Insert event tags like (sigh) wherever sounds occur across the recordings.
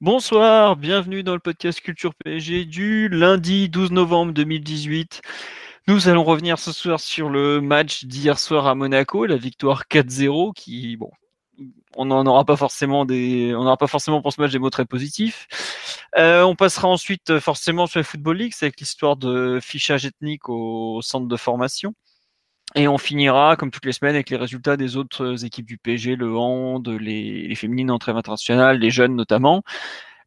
Bonsoir, bienvenue dans le podcast Culture PSG du lundi 12 novembre 2018. Nous allons revenir ce soir sur le match d'hier soir à Monaco, la victoire 4-0 qui, bon, on n'en aura pas forcément des, on n'aura pas forcément pour ce match des mots très positifs. Euh, on passera ensuite euh, forcément sur la Football League, avec l'histoire de fichage ethnique au centre de formation. Et on finira, comme toutes les semaines, avec les résultats des autres équipes du PSG, le hand, les, les féminines en trêve internationale, les jeunes notamment,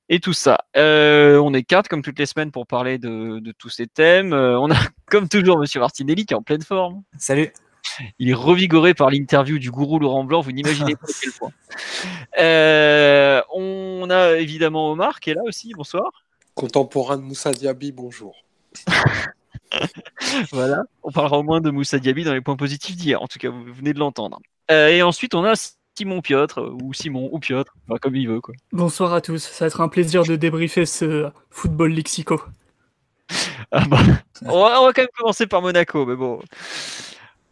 et tout ça. Euh, on est quatre, comme toutes les semaines, pour parler de, de tous ces thèmes. Euh, on a, (laughs) comme toujours, Monsieur Martinelli, qui est en pleine forme. Salut. Il est revigoré par l'interview du gourou Laurent Blanc, vous n'imaginez pas à quel point. Euh, on a évidemment Omar qui est là aussi, bonsoir. Contemporain de Moussa Diaby, bonjour. (laughs) (laughs) voilà, on parlera au moins de Moussa Diaby dans les points positifs d'hier, en tout cas, vous venez de l'entendre. Euh, et ensuite, on a Simon Piotr, ou Simon ou Piotr, enfin, comme il veut. Quoi. Bonsoir à tous, ça va être un plaisir de débriefer ce football lexico. Ah bah, (laughs) on, va, on va quand même commencer par Monaco, mais bon.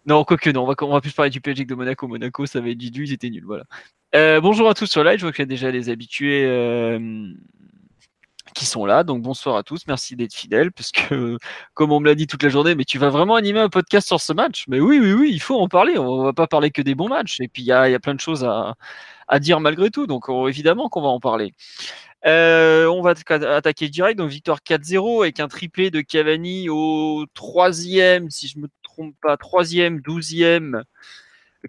Non, quoique non, on va, on va plus parler du PSG que de Monaco. Monaco, ça va être du ils étaient nuls, voilà. Euh, bonjour à tous sur live, je vois qu'il y a déjà les habitués euh, qui sont là, donc bonsoir à tous, merci d'être fidèles, parce que, (laughs) comme on me l'a dit toute la journée, mais tu vas vraiment animer un podcast sur ce match? Mais oui, oui, oui, il faut en parler, on va pas parler que des bons matchs, et puis il y a, y a, plein de choses à, dire malgré tout, donc on, évidemment qu'on va en parler. Euh, on va attaquer direct, donc victoire 4-0 avec un triplé de Cavani au troisième, si je me trompe pas, troisième, douzième,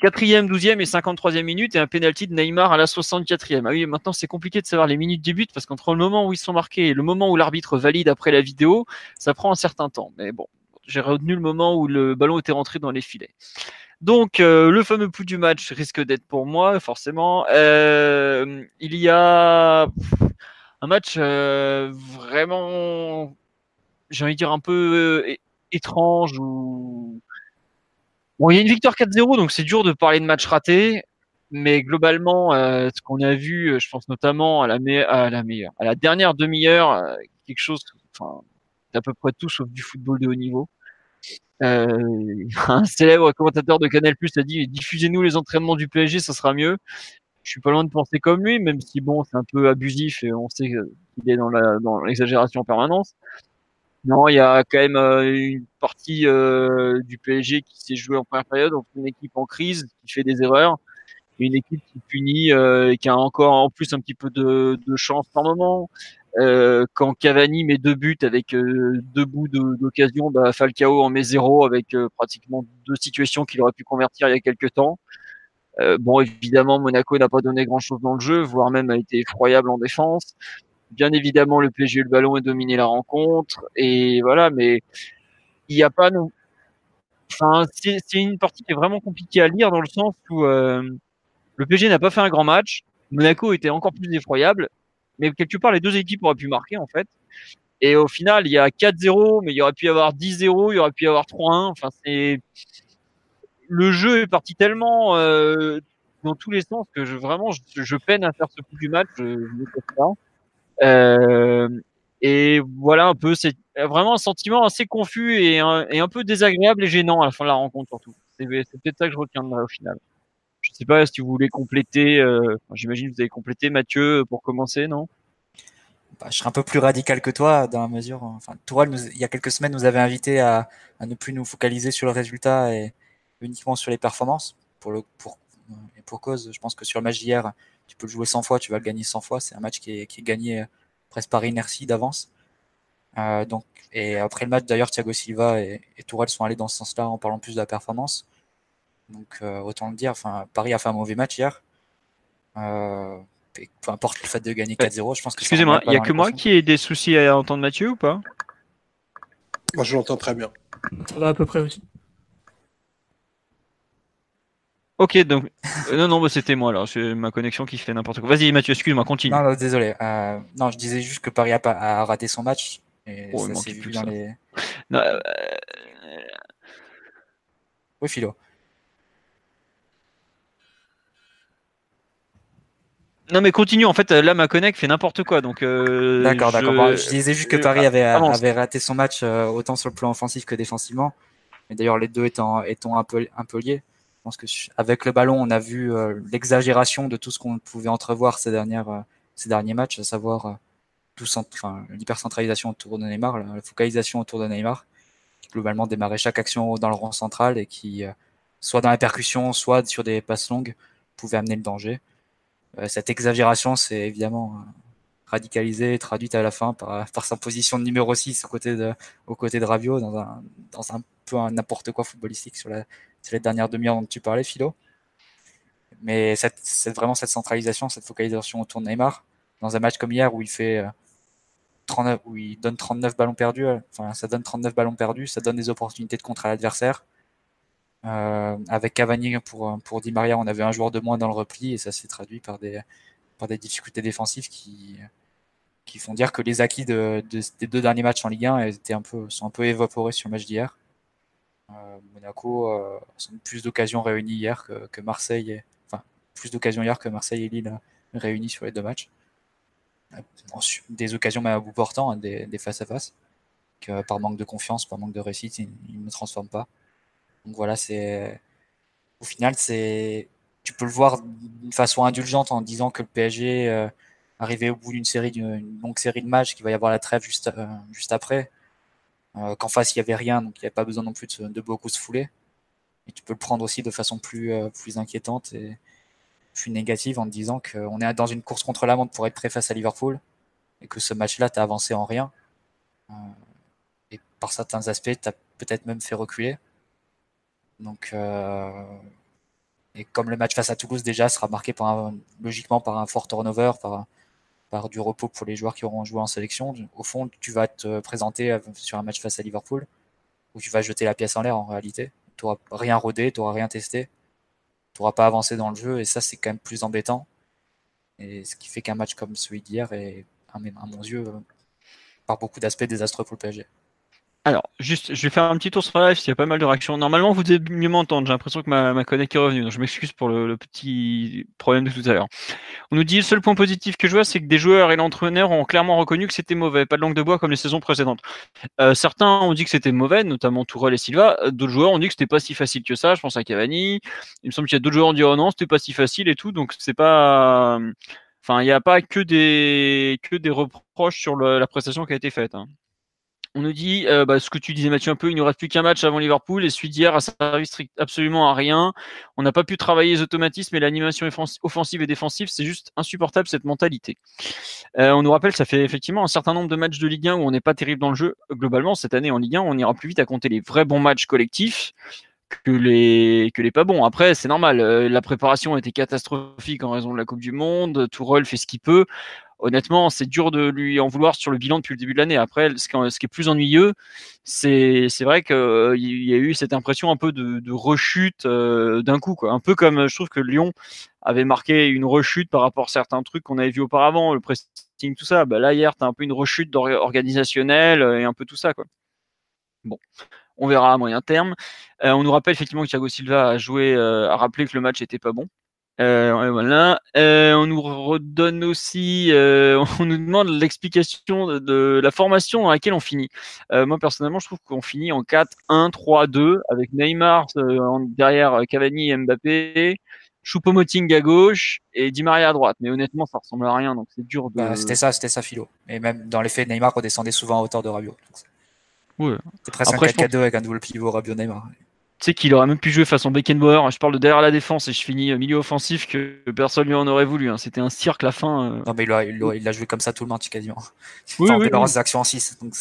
quatrième, douzième et 53e minute et un penalty de Neymar à la 64e. Ah oui, maintenant c'est compliqué de savoir les minutes du but parce qu'entre le moment où ils sont marqués et le moment où l'arbitre valide après la vidéo, ça prend un certain temps. Mais bon, j'ai retenu le moment où le ballon était rentré dans les filets. Donc, euh, le fameux pouls du match risque d'être pour moi, forcément. Euh, il y a un match euh, vraiment, j'ai envie de dire, un peu étrange ou bon il y a une victoire 4-0 donc c'est dur de parler de match raté mais globalement euh, ce qu'on a vu euh, je pense notamment à la, meilleure à la dernière demi-heure euh, quelque chose enfin d'à peu près tout sauf du football de haut niveau. Euh, (laughs) un célèbre commentateur de Canal Plus a dit diffusez-nous les entraînements du PSG ça sera mieux je suis pas loin de penser comme lui même si bon c'est un peu abusif et on sait qu'il est dans l'exagération en permanence non, il y a quand même euh, une partie euh, du PSG qui s'est jouée en première période, donc une équipe en crise qui fait des erreurs, une équipe qui punit euh, et qui a encore en plus un petit peu de, de chance par moment. Euh, quand Cavani met deux buts avec deux bouts d'occasion, bah, Falcao en met zéro avec pratiquement deux situations qu'il aurait pu convertir il y a quelques temps. bon, évidemment, Monaco n'a pas donné grand-chose dans le jeu, voire même a été effroyable en défense bien évidemment, le PSG le ballon et dominé la rencontre. Et voilà, mais il n'y a pas non. Enfin, c'est une partie qui est vraiment compliquée à lire dans le sens où euh, le PSG n'a pas fait un grand match. Monaco était encore plus effroyable, mais quelque part les deux équipes auraient pu marquer en fait. Et au final, il y a 4-0, mais il y aurait pu y avoir 10-0, il y aurait pu y avoir 3-1. Enfin, c'est le jeu est parti tellement euh, dans tous les sens que je vraiment je, peine à faire ce coup du match. Je pas. Euh, et voilà un peu, c'est vraiment un sentiment assez confus et un, peu désagréable et gênant à la fin de la rencontre surtout. C'est peut-être ça que je retiendrai au final. Je sais pas si vous voulez compléter. Euh, J'imagine que vous avez complété, Mathieu, pour commencer, non? Bah, Je serai un peu plus radical que toi dans la mesure. Enfin, nous, il y a quelques semaines, nous avait invité à, ne plus nous focaliser sur le résultat et uniquement sur les performances. Pour le pour pour cause, je pense que sur le match d'hier, tu peux le jouer 100 fois, tu vas le gagner 100 fois. C'est un match qui est, qui est gagné euh, presque par inertie d'avance. Euh, donc, et après le match, d'ailleurs, Thiago Silva et, et Tourelle sont allés dans ce sens-là en parlant plus de la performance. Donc, euh, autant le dire, enfin, Paris a fait un mauvais match hier. Euh, peu importe le fait de gagner 4-0, je pense que Excusez-moi, il n'y a que moi qui ai des soucis à entendre Mathieu ou pas? Moi, je l'entends très bien. Ça va à peu près aussi. Ok, donc euh, non, non, bah, c'était moi alors, c'est ma connexion qui fait n'importe quoi. Vas-y Mathieu, excuse-moi, continue. Non, non, désolé. Euh, non, je disais juste que Paris a, pas- a raté son match. Et Oh, ça s'est plus vu dans ça. les. Non, euh, Oui, Philo. non, mais continue. En fait, là, ma connect fait n'importe quoi, donc. euh, D'accord, je- d'accord. Bon, je disais juste que euh, Paris avait, avance. avait raté son match euh, autant sur le plan offensif que défensivement. Et d'ailleurs, les deux étant, étant un, peu, un peu liés. Pense que avec le ballon, on a vu euh, l'exagération de tout ce qu'on pouvait entrevoir ces, dernières, euh, ces derniers matchs, à savoir euh, enfin, l'hypercentralisation autour de Neymar, la, focalisation autour de Neymar, globalement démarrait chaque action dans le rang central et qui, soit dans la percussion, soit sur des passes longues, pouvait amener le danger. Cette exagération, c'est évidemment euh, radicalisé et traduite à la fin par, par sa position de numéro 6 aux côtés de, aux côtés de dans un, dans un peu un n'importe quoi footballistique sur, la, sur les dernières demi-heures dont tu parlais, Philo. Mais cette, c'est vraiment cette centralisation, cette focalisation autour de Neymar, dans un match comme hier où il fait euh, 39, où il donne 39 ballons perdus, euh, enfin ça donne 39 ballons perdus, ça donne des opportunités de contre à l'adversaire. Euh, avec Cavani pour, pour Di Maria, on avait un joueur de moins dans le repli et ça s'est traduit par des, par des difficultés défensives qui, qui font dire que les acquis de, de- des deux derniers matchs en Ligue 1 étaient un peu, sont un peu évaporés sur le match d'hier. Euh, Monaco euh, plus d'occasions réunies hier que, Marseille, et, enfin plus d'occasions hier que Marseille et Lille euh, réunis sur les deux matchs. Euh, Des occasions même à bout portant, hein, des, face à face, que par manque de confiance, par manque de réussite, ils, ils ne transforment pas. Donc voilà, c'est au final c'est tu peux le voir d'une façon indulgente en disant que le PSG euh, arrivé au bout d'une série d'une une longue série de matchs, qu'il va y avoir la trêve juste juste après, euh, qu'en face il y avait rien, donc il n'y avait pas besoin non plus de, beaucoup se fouler. Et tu peux le prendre aussi de façon plus euh, plus inquiétante et plus négative en te disant qu'on est dans une course contre la montre pour être prêt face à Liverpool et que ce match-là t'a avancé en rien. Euh, et par certains aspects, t'as peut-être même fait reculer. Donc, et comme le match face à Toulouse déjà sera marqué par un- logiquement par un fort turnover, par, du repos pour les joueurs qui auront joué en sélection, au fond, tu vas te présenter sur un match face à Liverpool où tu vas jeter la pièce en l'air en réalité. Tu n'auras rien rodé, tu n'auras rien testé, tu n'auras pas avancé dans le jeu et ça, c'est quand même plus embêtant. Et ce qui fait qu'un match comme celui d'hier est, à mon yeux, euh, par beaucoup d'aspects désastreux pour le PSG. Alors, juste, je vais faire un petit tour sur la live, s'il y a pas mal de réactions. Normalement, vous devez mieux m'entendre. J'ai l'impression que ma, ma est revenue, donc je m'excuse pour le, le petit problème de tout à l'heure. On nous dit le seul point positif que je vois, c'est que des joueurs et l'entraîneur ont clairement reconnu que c'était mauvais, pas de langue de bois comme les saisons précédentes. Euh, certains ont dit que c'était mauvais, notamment Tourelle et Silva. Euh, D'autres joueurs ont dit que c'était pas si facile que ça. Je pense à Cavani. Il me semble qu'il y a d'autres joueurs qui ont dit oh non, c'était pas si facile et tout. Donc c'est pas, enfin, il n'y a pas que des que des reproches sur la prestation qui a été faite. hein. On nous dit, euh, bah, ce que tu disais Mathieu un peu, il nous reste plus qu'un match avant Liverpool et celui d'hier a servi absolument à rien. On n'a pas pu travailler les automatismes et l'animation offensi- offensive et défensive, c'est juste insupportable cette mentalité. Euh, on nous rappelle, ça fait effectivement un certain nombre de matchs de Ligue 1 où on n'est pas terrible dans le jeu. Globalement, cette année en Ligue 1, on ira plus vite à compter les vrais bons matchs collectifs que les que les pas bons. Après, c'est normal. euh, la préparation a été catastrophique en raison de la Coupe du Monde. Tourelle fait ce qu'il peut honnêtement, c'est dur de lui en vouloir sur le bilan depuis le début de l'année. Après, ce qui, est plus ennuyeux, c'est vrai qu'il y a eu cette impression un peu de, de rechute euh, d'un coup, quoi. Un peu comme je trouve que Lyon avait marqué une rechute par rapport à certains trucs qu'on avait vus auparavant, le pressing, tout ça. Bah, là, hier, tu as un peu une rechute organisationnelle et un peu tout ça, quoi. Bon. On verra à moyen terme. Euh, on nous rappelle effectivement que Thiago Silva a joué, euh, a rappelé que le match était pas bon. Euh. Euh, on nous redonne aussi, (laughs) on nous demande l'explication de, la formation dans laquelle on finit. Moi personnellement, je trouve qu'on finit en 4-1-3-2 avec Neymar derrière Cavani et Mbappé, Choupo-Moting à gauche et Di Maria à droite. Mais honnêtement, ça ressemble à rien, donc c'est dur de. Bah, c'était ça, c'était ça, Philo. Et même dans les faits, Neymar redescendait souvent à hauteur de Rabiot. Ouais. C'est presque Après, un 4-4-2 pense... avec un double pivot Rabiot-Neymar. Tu sais qu'il aurait même pu jouer façon Beckenbauer. Je parle de derrière la défense et je finis milieu offensif que personne lui en aurait voulu. Hein. C'était un cirque la fin. Euh... Non, mais il a, il, a, il a, joué comme ça tout le match quasiment. (laughs) Oui, enfin, oui. oui. actions en 6. Donc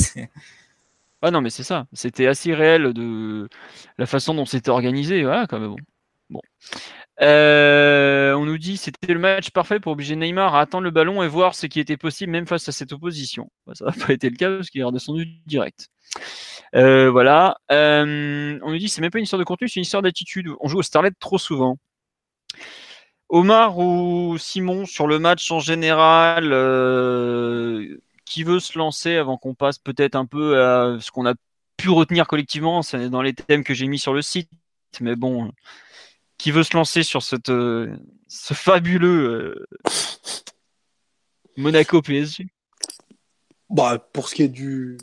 ah non, mais c'est ça. C'était assez réel de la façon dont c'était organisé. Voilà, quand même. Bon. bon. Euh, on nous dit c'était le match parfait pour obliger Neymar à attendre le ballon et voir ce qui était possible même face à cette opposition. Bah, ça n'a pas été le cas parce qu'il est redescendu direct. Euh, voilà. Euh, on nous dit c'est même pas une histoire de contenu, c'est une histoire d'attitude. On joue au Starlet trop souvent. Omar ou Simon, sur le match en général, qui veut se lancer avant qu'on passe peut-être un peu à ce qu'on a pu retenir collectivement? Dans les thèmes que j'ai mis sur le site. Mais bon, qui veut se lancer sur cette, euh, ce fabuleux euh, Monaco PSG bah, Pour ce qui est du,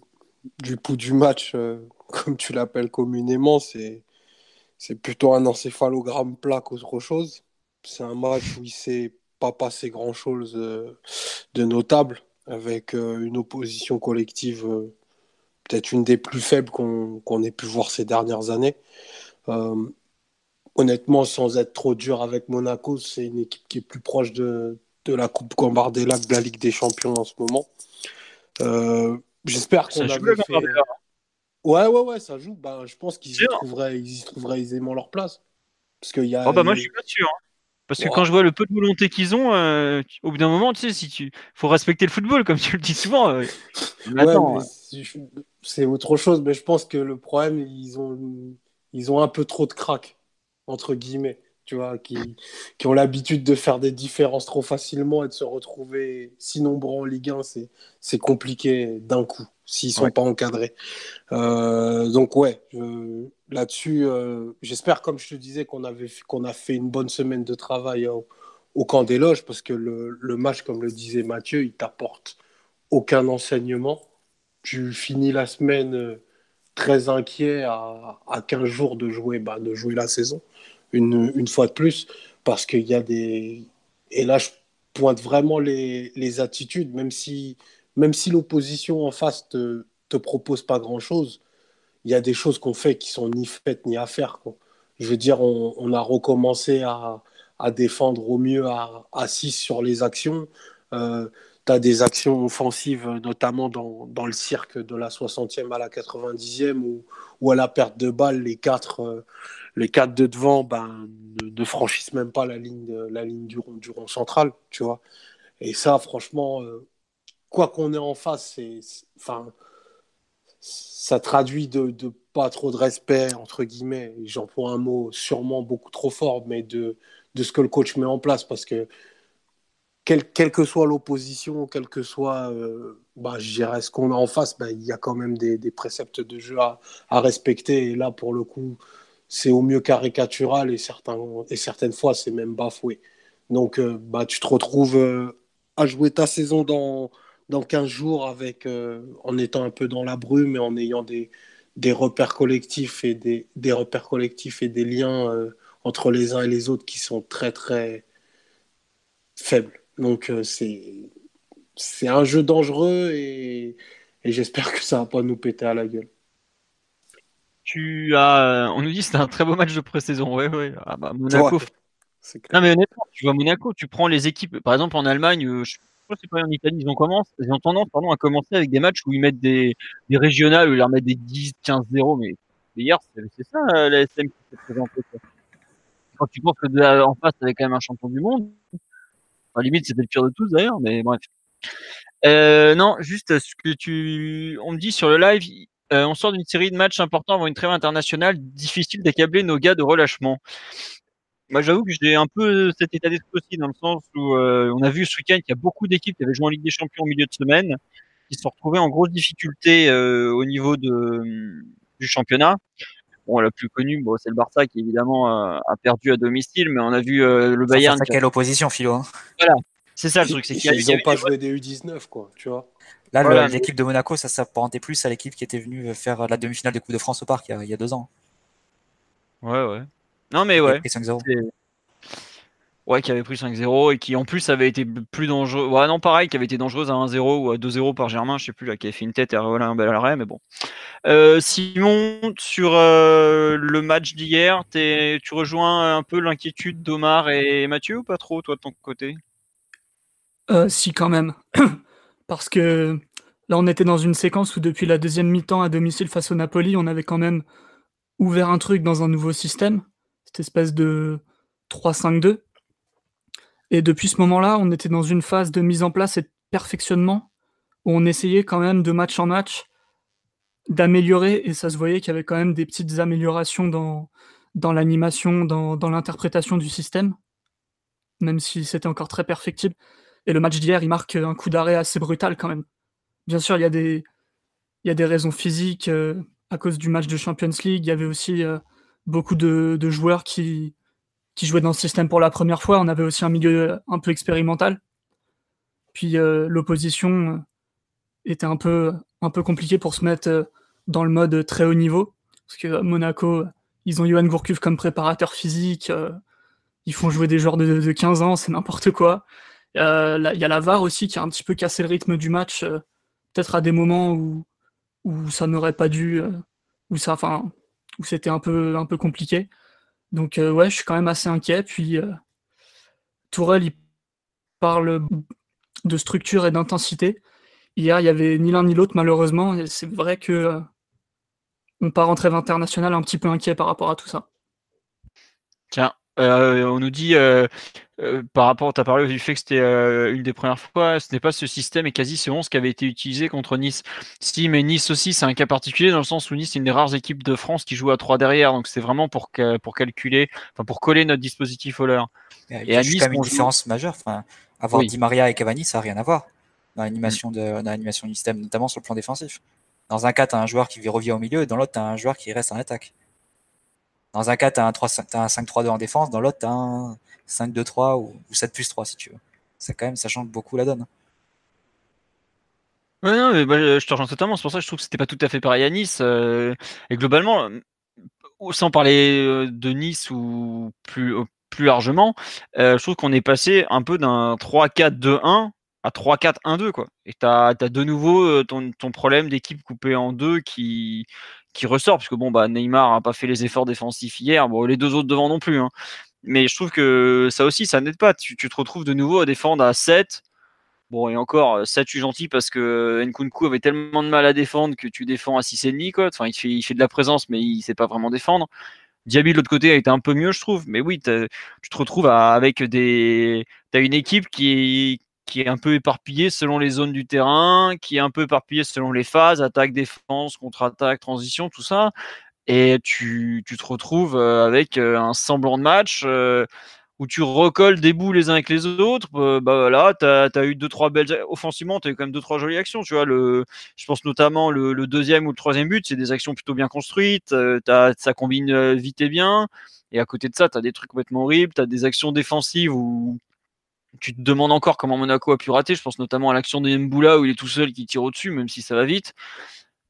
du pouls du match, (laughs) comme tu l'appelles communément, c'est, c'est plutôt un encéphalogramme plat qu'autre chose. C'est un match où il s'est pas passé grand-chose euh, de notable, avec euh, une opposition collective euh, peut-être une des plus faibles qu'on ait pu voir ces dernières années. Honnêtement, sans être trop dur avec Monaco, c'est une équipe qui est plus proche de, de la Coupe Gambardella que de la Ligue des Champions en ce moment. J'espère qu'on a fait... Ouais, ouais, ouais, ça joue. Ben, je pense qu'ils y, trouveraient, ils y trouveraient aisément leur place. Parce qu'il y a. Oh, bah, moi, je suis pas sûr. Hein. Parce que quand je vois le peu de volonté qu'ils ont, euh, au bout d'un moment, tu sais, si tu, faut respecter le football, comme tu le dis souvent. Euh, (laughs) c'est autre chose, mais je pense que le problème, ils ont, ils ont un peu trop de crack, entre guillemets, tu vois, qui, qui ont l'habitude de faire des différences trop facilement et de se retrouver si nombreux en Ligue 1, c'est compliqué d'un coup s'ils sont pas encadrés. Euh, donc ouais, là-dessus, euh, j'espère, comme je te disais, qu'on avait qu'on a fait une bonne semaine de travail au, camp des loges, parce que le, le, match, comme le disait Mathieu, il t'apporte aucun enseignement. Tu finis la semaine euh, très inquiet à, à 15 jours de jouer, bah, de jouer la saison, une, une fois de plus, parce qu'il y a des... Et là, je pointe vraiment les, les attitudes, même si même si l'opposition en face te, te propose pas grand-chose, il y a des choses qu'on fait qui sont ni faites ni à faire. Je veux dire, on, a recommencé à, à, défendre au mieux à, à 6 sur les actions. Euh, des actions offensives, notamment dans, dans, le cirque de la 60e à la 90e, où, où à la perte de balle, les quatre, euh, les quatre de devant ben, ne, franchissent même pas la ligne, la ligne du, rond, du rond central. Tu vois Et ça, franchement, euh, quoi qu'on ait en face, c'est, enfin, ça traduit de, de, pas trop de respect, entre guillemets. J'emploie un mot sûrement beaucoup trop fort, mais de, de ce que le coach met en place. Parce que, quelle, que soit l'opposition, quel que soit euh, bah, ce qu'on a en face, bah, il y a quand même des, préceptes de jeu à, respecter. Et là, pour le coup, c'est au mieux caricatural et, certains, et certaines fois, c'est même bafoué. Donc, euh, bah, tu te retrouves euh, à jouer ta saison dans dans 15 jours avec, en étant un peu dans la brume et en ayant des, des repères collectifs et des, des, repères collectifs et des liens entre les uns et les autres qui sont très très faibles. Donc euh, c'est c'est un jeu dangereux et, et j'espère que ça va pas nous péter à la gueule. Tu as, on nous dit que c'était un très beau match de pré-saison. Ouais, ouais. Ah bah, Monaco. non mais honnêtement, tu vois Monaco, tu prends les équipes. Par exemple en Allemagne, je c'est pas en Italie, ils ont, commencé, ils ont tendance pardon, à commencer avec des matchs où ils mettent des, des régionales, où ils leur mettent des 10, 15, 0, mais hier, c'est ça la SM qui s'est présentée. Quand tu penses que en face, avait quand même un champion du monde, limite, c'était le pire de tous d'ailleurs, mais bref. Euh, non, juste ce que tu, on me dit sur le live, euh, on sort d'une série de matchs importants avant une trêve internationale, difficile d'accabler nos gars de relâchement. Moi, j'avoue que j'ai un peu cet état d'esprit aussi, dans le sens où euh, on a vu ce week-end qu'il y a beaucoup d'équipes qui avaient joué en Ligue des Champions au milieu de semaine, qui se sont retrouvées en grosse difficulté euh, au niveau de, du championnat. Bon, la plus connue, bon, c'est le Barça qui évidemment a, perdu à domicile, mais on a vu euh, le Bayern. C'est quelle opposition, Philo hein. Voilà, c'est ça le truc, c'est qu'ils n'ont pas joué des U19, quoi, tu vois. Là, l'équipe de Monaco, ça s'apparentait plus à l'équipe qui était venue faire la demi-finale de Coupe de France au Parc il y a, il y a deux ans. Ouais, ouais. Non, mais ouais. Ouais, qui avait pris 5-0 et qui en plus avait été plus dangereux. Ouais, non, pareil, qui avait été dangereuse à 1-0 ou à 2-0 par Germain, je sais plus, là, qui avait fait une tête et voilà un bel arrêt, mais bon. Euh, Simon, sur euh, le match d'hier, tu rejoins un peu l'inquiétude d'Omar et Mathieu ou pas trop, toi, de ton côté? Euh, Si, quand même. (coughs) Parce que là, on était dans une séquence où depuis la deuxième mi-temps à domicile face au Napoli, on avait quand même ouvert un truc dans un nouveau système, cette espèce de 3-5-2. Et depuis ce moment-là, on était dans une phase de mise en place et de perfectionnement où on essayait quand même de match en match d'améliorer et ça se voyait qu'il y avait quand même des petites améliorations dans, dans l'animation, dans, dans l'interprétation du système. même si c'était encore très perfectible. Et le match d'hier, il marque un coup d'arrêt assez brutal quand même. Bien sûr, il y a des, il y a des raisons physiques euh, à cause du match de Champions League. Il y avait aussi euh, beaucoup de, de, joueurs qui, qui jouaient dans ce système pour la première fois. On avait aussi un milieu un peu expérimental. Puis euh, l'opposition était un peu, un peu compliquée pour se mettre dans le mode très haut niveau. Parce que Monaco, ils ont Johan Gourcuff comme préparateur physique. ils font jouer des joueurs de, de 15 ans, c'est n'importe quoi. Il y a la VAR aussi qui a un petit peu cassé le rythme du match, peut-être à des moments où, où ça n'aurait pas dû, euh, où ça, enfin, où c'était un peu, un peu compliqué. Donc euh, ouais, je suis quand même assez inquiet. Puis euh, Tourelle, il parle de structure et d'intensité. Hier, il y avait ni l'un ni l'autre malheureusement. C'est vrai que on part en trêve internationale un petit peu inquiet par rapport à tout ça. Tiens, euh, on nous dit, euh, euh, par rapport, tu as parlé du fait que c'était une des premières fois, ce n'est pas ce système et quasi ce 11 qui avait été utilisé contre Nice. Si, mais Nice aussi, c'est un cas particulier dans le sens où Nice, c'est une des rares équipes de France qui joue à 3 derrière. Donc c'est vraiment pour, pour calculer, enfin pour coller notre dispositif au leur. Il y a, juste une différence majeure. Enfin, avoir Di Maria et Cavani, ça n'a rien à voir dans l'animation de, l'animation du système, notamment sur le plan défensif. Dans un cas, tu as un joueur qui revient au milieu et dans l'autre, tu as un joueur qui reste en attaque. Dans un cas, tu as un 5-3-2 en défense, dans l'autre, tu as un 5-2-3 ou, 7 plus 3 si tu veux. Ça, quand même, ça change beaucoup la donne. Ouais, non, mais je te rejoins totalement. C'est pour ça que je trouve que c'était pas tout à fait pareil à Nice. Euh, et globalement, euh, sans parler euh, de Nice ou plus, largement, je trouve qu'on est passé un peu d'un 3-4-2-1 à 3-4-1-2 quoi. Et tu as, de nouveau ton, ton problème d'équipe coupée en deux qui, qui ressort, puisque bon, bah, Neymar n'a pas fait les efforts défensifs hier, bon, les deux autres devant non plus. Hein. Mais je trouve que ça aussi, ça n'aide pas. Tu, te retrouves de nouveau à défendre à 7. Bon, et encore, 7, je suis gentil parce que Nkunku avait tellement de mal à défendre que tu défends à 6,5. Quoi. Enfin, il fait, de la présence, mais il sait pas vraiment défendre. Diaby de l'autre côté a été un peu mieux, je trouve. Mais oui, tu te retrouves avec des. Tu une équipe qui, qui est un peu éparpillé selon les zones du terrain, qui est un peu éparpillé selon les phases, attaque, défense, contre-attaque, transition, tout ça. Et tu, tu te retrouves euh, avec euh, un semblant de match euh, où tu recolles des bouts les uns avec les autres. bah voilà, tu as, eu deux, trois belles. Offensivement, tu as eu quand même deux, trois jolies actions. Tu vois, le, je pense notamment le, deuxième ou le troisième but, c'est des actions plutôt bien construites. As, ça combine vite et bien. Et à côté de ça, tu as des trucs complètement horribles. Tu as des actions défensives où tu te demandes encore comment Monaco a pu rater. Je pense notamment à l'action de Mboula où il est tout seul qui tire au-dessus, même si ça va vite.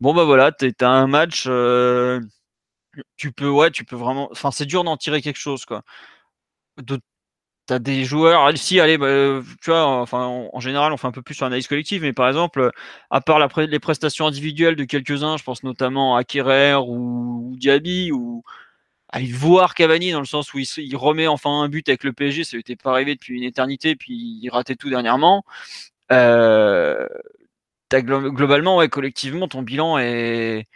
Bon bah voilà, as un match. Euh, tu peux, ouais, tu peux vraiment. Enfin, c'est dur d'en tirer quelque chose, quoi. T'as des joueurs. Si, allez, bah, tu vois, en, général, on fait un peu plus sur l'analyse collective, mais par exemple, à part les prestations individuelles de quelques-uns, je pense notamment à Kerrer ou, ou Diaby ou à voir Cavani dans le sens où il, remet enfin un but avec le PSG, ça n'était pas arrivé depuis une éternité, puis il ratait tout dernièrement. Euh, globalement, ouais, collectivement, ton bilan est,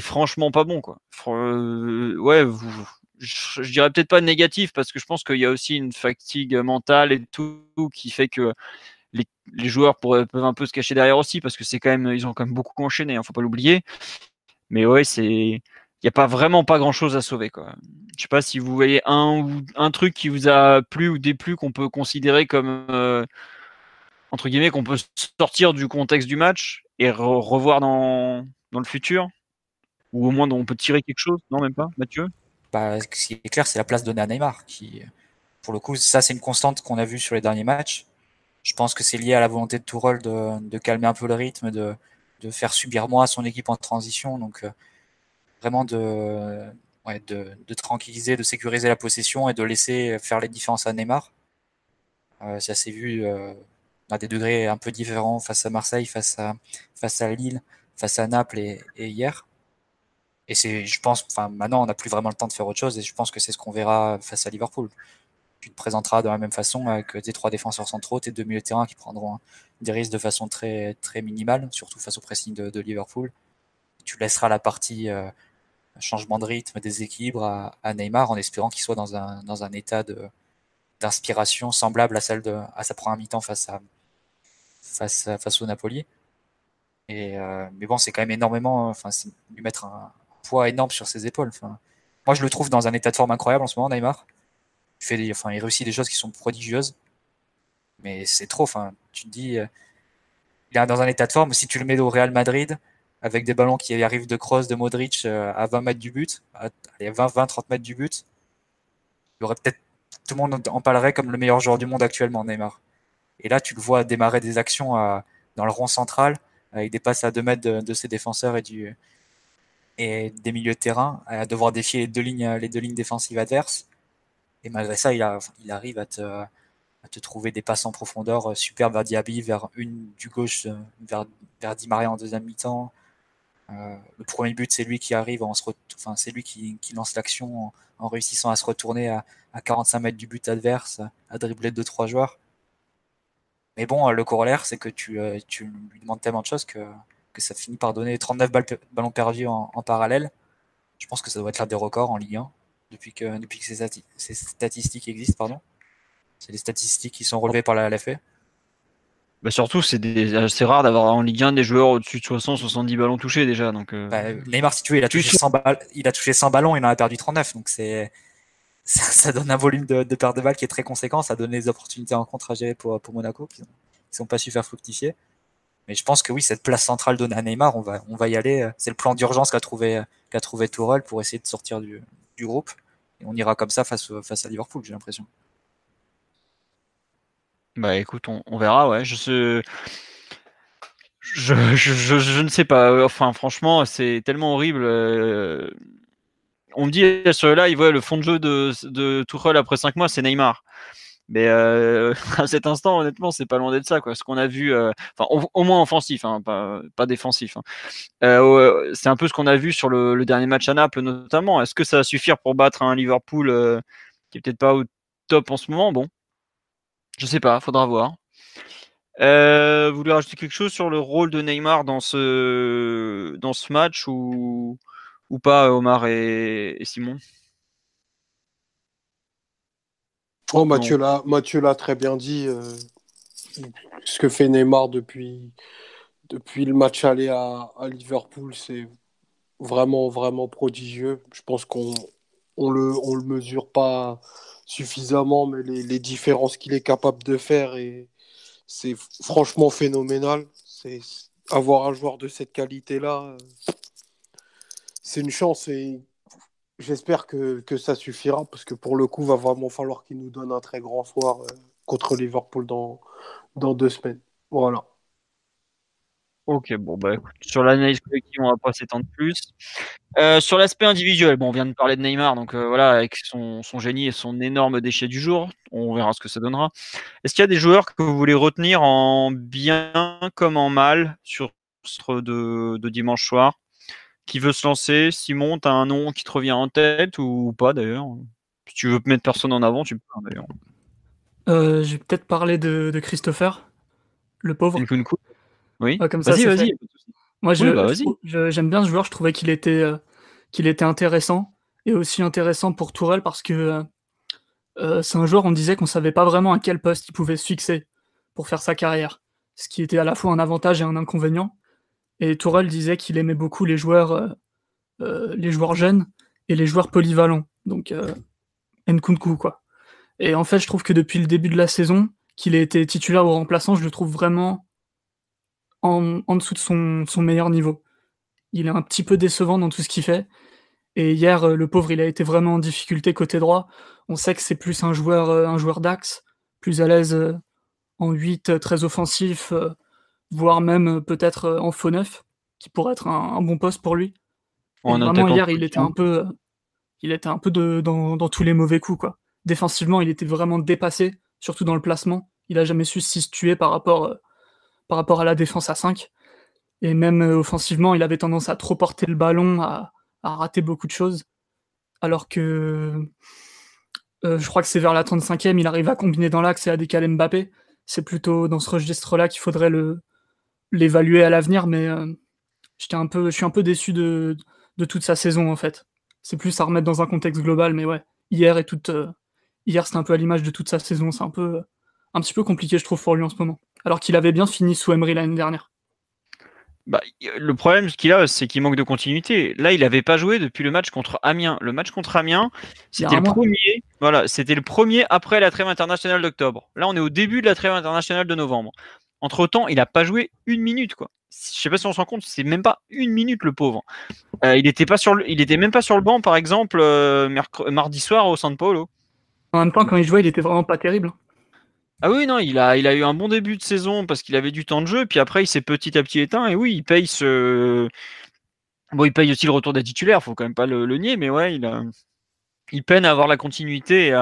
franchement pas bon, quoi. Euh, ouais, je, dirais peut-être pas négatif parce que je pense qu'il y a aussi une fatigue mentale et tout qui fait que les, joueurs peuvent un peu se cacher derrière aussi parce que c'est quand même, ils ont quand même beaucoup enchaîné, hein, faut pas l'oublier. Mais ouais, c'est il n'y a pas vraiment pas grand chose à sauver. Quoi. Je sais pas si vous voyez un ou un truc qui vous a plu ou déplu qu'on peut considérer comme euh, entre guillemets qu'on peut sortir du contexte du match et revoir dans, dans, le futur? Ou au moins on peut tirer quelque chose? Non, même pas, Mathieu? Bah, ce qui est clair, c'est la place donnée à Neymar qui, pour le coup, ça c'est une constante qu'on a vue sur les derniers matchs. Je pense que c'est lié à la volonté de Tourelle de, de calmer un peu le rythme, de, de faire subir moins à son équipe en transition. Donc euh, vraiment de, de, tranquilliser, de sécuriser la possession et de laisser faire les différences à Neymar. Euh, ça s'est vu euh, à des degrés un peu différents face à Marseille, face à, face à Lille, face à Naples et, hier. Et c'est, je pense, enfin, maintenant, on n'a plus vraiment le temps de faire autre chose et je pense que c'est ce qu'on verra face à Liverpool. Tu te présenteras de la même façon avec des trois défenseurs centraux, tes deux milieux de terrain qui prendront des risques de façon très, très minimale, surtout face au pressing de, Liverpool. Tu laisseras la partie euh, changement de rythme, déséquilibre à, à Neymar en espérant qu'il soit dans un, dans un état de, d'inspiration semblable à celle de à sa première mi-temps face à face face au Napoli. Et euh, mais bon, c'est quand même énormément, enfin, lui mettre un poids énorme sur ses épaules. Enfin, moi, je le trouve dans un état de forme incroyable en ce moment, Neymar. il, fait des, enfin, il réussit des choses qui sont prodigieuses. Mais c'est trop. Enfin, tu te dis, euh, il est dans un état de forme. Si tu le mets au Real Madrid, avec des ballons qui arrivent de cross de Modric euh, à 20 mètres du but, à 20-30 mètres du but, il aurait peut-être tout le monde en parlerait comme le meilleur joueur du monde actuellement, Neymar. Et là, tu le vois démarrer des actions à, dans le rond central, avec des passes à 2 mètres de, ses défenseurs et, des milieux de terrain, à devoir défier les deux lignes, défensives adverses. Et malgré ça, il, arrive à te, trouver des passes en profondeur super vers Diaby, vers une du gauche, vers, vers Di Maria en deuxième mi-temps. Euh, le premier but, c'est lui qui arrive, enfin, c'est lui qui, lance l'action en, réussissant à se retourner à, à 45 mètres du but adverse, à dribbler deux trois joueurs. Mais bon, le corollaire, c'est que tu, euh, tu, lui demandes tellement de choses que, ça finit par donner 39 ballons perdus en, parallèle. Je pense que ça doit être l'un des records en Ligue 1 depuis que, ces statistiques existent. Pardon. C'est des statistiques qui sont relevées par la LFA. Bah surtout, c'est assez rare d'avoir en Ligue 1 des joueurs au-dessus de 60-70 ballons touchés déjà. Donc, euh... bah, Neymar, si tu veux, il a, touché 100 il a touché 100 ballons, il en a perdu 39. Donc c'est (laughs) ça, ça, donne un volume de, de perte de balles qui est très conséquent. Ça donne les opportunités en contre à gérer pour, pour Monaco qui n'ont pas su faire fructifier. Mais je pense que oui, cette place centrale donnée à Neymar, on va, on va y aller. C'est le plan d'urgence qu'a trouvé, qu'a trouvé Tourelle pour essayer de sortir du, du groupe. Et on ira comme ça face, face à Liverpool, j'ai l'impression. Bah écoute, on, verra, ouais. (laughs) Je, je, je, ne sais pas. Enfin, franchement, c'est tellement horrible. Euh, on me dit sur le live, le fond de jeu de, de Tuchel après 5 mois, c'est Neymar. Mais euh, (laughs) à cet instant, honnêtement, c'est pas loin d'être ça. Quoi. Ce qu'on a vu, euh, au, moins offensif, hein, pas, défensif. Hein. Euh, c'est un peu ce qu'on a vu sur le, le, dernier match à Naples, notamment. Est-ce que ça va suffire pour battre un Liverpool euh, qui est peut-être pas au top en ce moment? Bon, je sais pas, faudra voir. Euh, vous voulez rajouter quelque chose sur le rôle de Neymar dans ce, dans ce match ou, ou pas, Omar et, Simon? Oh, Mathieu l'a, Mathieu l'a très bien dit. Euh, ce que fait Neymar depuis, depuis le match aller à, à Liverpool, c'est vraiment, vraiment prodigieux. Je pense qu'on on le, on le mesure pas suffisamment, mais les, différences qu'il est capable de faire, et c'est franchement phénoménal. C'est avoir un joueur de cette qualité-là, c'est une chance et j'espère que, ça suffira parce que pour le coup, va vraiment falloir qu'il nous donne un très grand soir euh, contre Liverpool dans deux semaines. Voilà. Ok, bon, bah écoute, sur l'analyse collective, on va pas s'étendre plus. Euh, sur l'aspect individuel, bon, on vient de parler de Neymar, donc euh, voilà, avec son, son, génie et son énorme déchet du jour, on verra ce que ça donnera. Est-ce qu'il y a des joueurs que vous voulez retenir en bien comme en mal sur ce de, de dimanche soir? Qui veut se lancer? Simon, tu as un nom qui te revient en tête ou pas d'ailleurs? Si tu veux mettre personne en avant, tu peux hein, d'ailleurs. Euh, je vais peut-être parler de, de Christopher, le pauvre. Oui. comme ça, vas-y, vas-y. Moi, bah, j'aime bien ce joueur. Je trouvais qu'il était, euh, qu'il était intéressant et aussi intéressant pour Tourelle parce que euh, euh, c'est un joueur. On disait qu'on savait pas vraiment à quel poste il pouvait se fixer pour faire sa carrière, ce qui était à la fois un avantage et un inconvénient. Et Tourelle disait qu'il aimait beaucoup les joueurs, les joueurs jeunes et les joueurs polyvalents. Donc Nkunku quoi. Et en fait, je trouve que depuis le début de la saison, qu'il ait été titulaire ou remplaçant, je le trouve vraiment en, en dessous de son, son, meilleur niveau. Il est un petit peu décevant dans tout ce qu'il fait. Et hier, euh, le pauvre, il a été vraiment en difficulté côté droit. On sait que c'est plus un joueur, euh, un joueur d'axe, plus à l'aise euh, en 8, très offensif, voire même peut-être en faux neuf, qui pourrait être un, un bon poste pour lui. vraiment, hier, il était un peu, il était un peu de, dans, dans, tous les mauvais coups. Quoi. Défensivement, il était vraiment dépassé, surtout dans le placement. Il a jamais su se situer par rapport par rapport à la défense à 5. Et même euh, offensivement, il avait tendance à trop porter le ballon, à, à rater beaucoup de choses. Alors que euh, je crois que c'est vers la 35e, il arrive à combiner dans l'axe et à décaler Mbappé. C'est plutôt dans ce registre-là qu'il faudrait l'évaluer à l'avenir, mais euh, un peu, je suis un peu déçu de, de toute sa saison en fait. C'est plus à remettre dans un contexte global, mais ouais, hier et toute, hier c'était un peu à l'image de toute sa saison. C'est un peu, un petit peu compliqué, je trouve, pour lui en ce moment alors qu'il avait bien fini sous Emery l'année dernière. Bah, le problème qu'il a, c'est qu'il manque de continuité. Là, il n'avait pas joué depuis le match contre Amiens. Le match contre Amiens, c'était le premier. Voilà, c'était le premier après la trêve internationale d'octobre. Là, on est au début de la trêve internationale de novembre. Entre temps, il n'a pas joué une minute, quoi. Je sais pas si on se rend compte, c'est même pas une minute le pauvre. Euh, il était pas sur, le... il était même pas sur le banc, par exemple, euh, mardi soir au San Paulo. En même temps, quand il jouait, il était vraiment pas terrible. Ah oui, non, il a, il eu un bon début de saison parce qu'il avait du temps de jeu, puis après il s'est petit à petit éteint, et oui, il paye ce. Bon, il paye aussi le retour des titulaires, faut quand même pas le, nier, mais ouais, il, a... il peine à avoir la continuité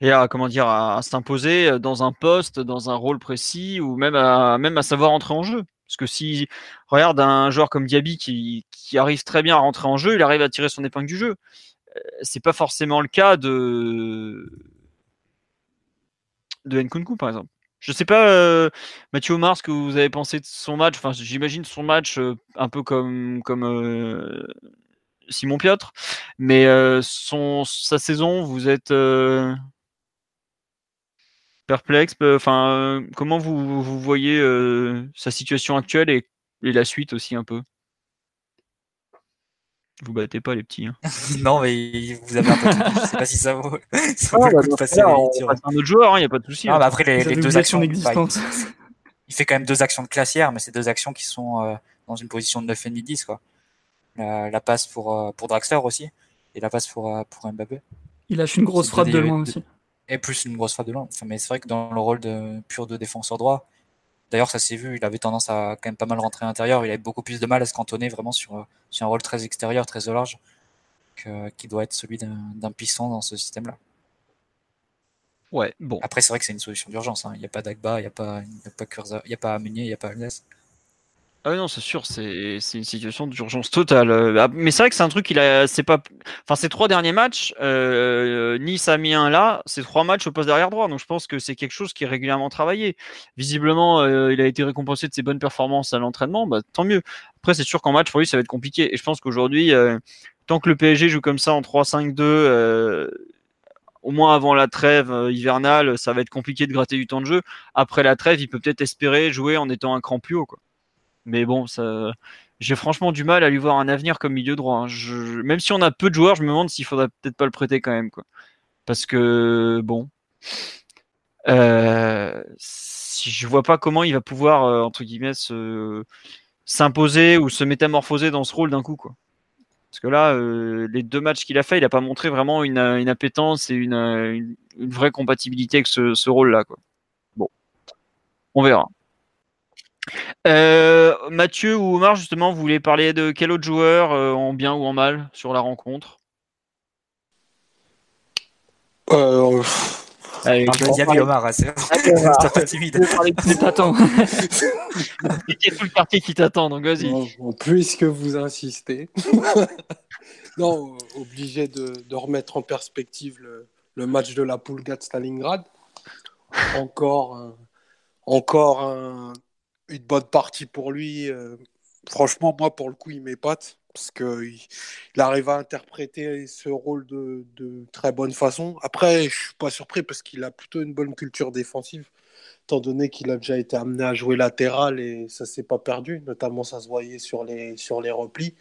et à, comment dire s'imposer dans un poste, dans un rôle précis, ou même à, même à savoir entrer en jeu. Parce que si regarde un joueur comme Diaby qui, qui arrive très bien à rentrer en jeu, il arrive à tirer son épingle du jeu. Euh, c'est pas forcément le cas de de Nkunku, par exemple. Je sais pas, euh, Mathieu Omar, ce que vous avez pensé de son match. Enfin, j'imagine son match euh, un peu comme, comme euh, Simon Piotr, mais son, sa saison, vous êtes perplexe. Enfin, comment vous, vous voyez sa situation actuelle et, et la suite aussi un peu? Vous battez pas les petits. Hein. (laughs) non, mais vous avez un peu de... Je sais pas si ça vaut, (laughs) ça vaut ah, le coup de passer un autre joueur, il hein, n'y a pas de souci. Ah, hein. bah après, les, les deux actions existantes. (laughs) il fait quand même deux actions de classière, mais c'est deux actions qui sont euh, dans une position de 9,5-10. Quoi. La, la, passe pour, euh, pour Draxler aussi, et la passe pour, euh, pour Mbappé. Il lâche une grosse frappe de loin aussi. Et plus une grosse frappe de loin. Enfin, mais c'est vrai que dans le rôle de pur de défenseur droit, D'ailleurs, ça s'est vu, il avait tendance à quand même pas mal rentrer à l'intérieur. Il avait beaucoup plus de mal à se cantonner vraiment sur, sur un rôle très extérieur, très au large, qui doit être celui d'un puissant dans ce système-là. Ouais, bon. Après, c'est vrai que c'est une solution d'urgence. Hein. Il n'y a pas d'Agba, il n'y a pas, il n'y a pas Meunier, il n'y a pas Alves. Ah non, c'est sûr, c'est une situation d'urgence totale. Euh, ah, mais c'est vrai que c'est un truc qu'il a, c'est pas, enfin ces trois derniers matchs, euh, Nice a mis un là, ces trois matchs au poste derrière droit. Donc je pense que c'est quelque chose qui est régulièrement travaillé. Visiblement, euh, il a été récompensé de ses bonnes performances à l'entraînement, bah, tant mieux. Après, c'est sûr qu'en match pour lui, ça va être compliqué. Et je pense qu'aujourd'hui, tant que le PSG joue comme ça en 3-5-2 au moins avant la trêve hivernale, ça va être compliqué de gratter du temps de jeu. Après la trêve, il peut peut-être espérer jouer en étant un cran plus haut. Quoi. Mais bon, ça, j'ai franchement du mal à lui voir un avenir comme milieu droit. Hein. Même si on a peu de joueurs, je me demande s'il faudrait peut-être pas le prêter quand même, quoi. Parce que bon, euh, si je vois pas comment il va pouvoir euh, entre guillemets s'imposer ou se métamorphoser dans ce rôle d'un coup, quoi. Parce que là, euh, les deux matchs qu'il a fait, il a pas montré vraiment une, appétence et une, vraie compatibilité avec ce, ce rôle-là, quoi. Bon, on verra. Euh, Mathieu ou Omar, justement, vous voulez parler de quel autre joueur, euh, en bien ou en mal, sur la rencontre? Euh... Allez, Allez, Omar, hein, c'est pas (laughs) timide. Tu t'attends. (laughs) Il y a tout le quartier qui t'attend, donc vas-y. puisque vous insistez. (laughs) non, obligé de, de, remettre en perspective le, le match de la Poulga de Stalingrad. Encore, encore un, une bonne partie pour lui. Euh, franchement, moi, pour le coup, il m'épate parce qu'il il arrive à interpréter ce rôle de, très bonne façon. Après, je suis pas surpris parce qu'il a plutôt une bonne culture défensive, étant donné qu'il a déjà été amené à jouer latéral et ça s'est pas perdu. Notamment, ça se voyait sur les, sur les replis.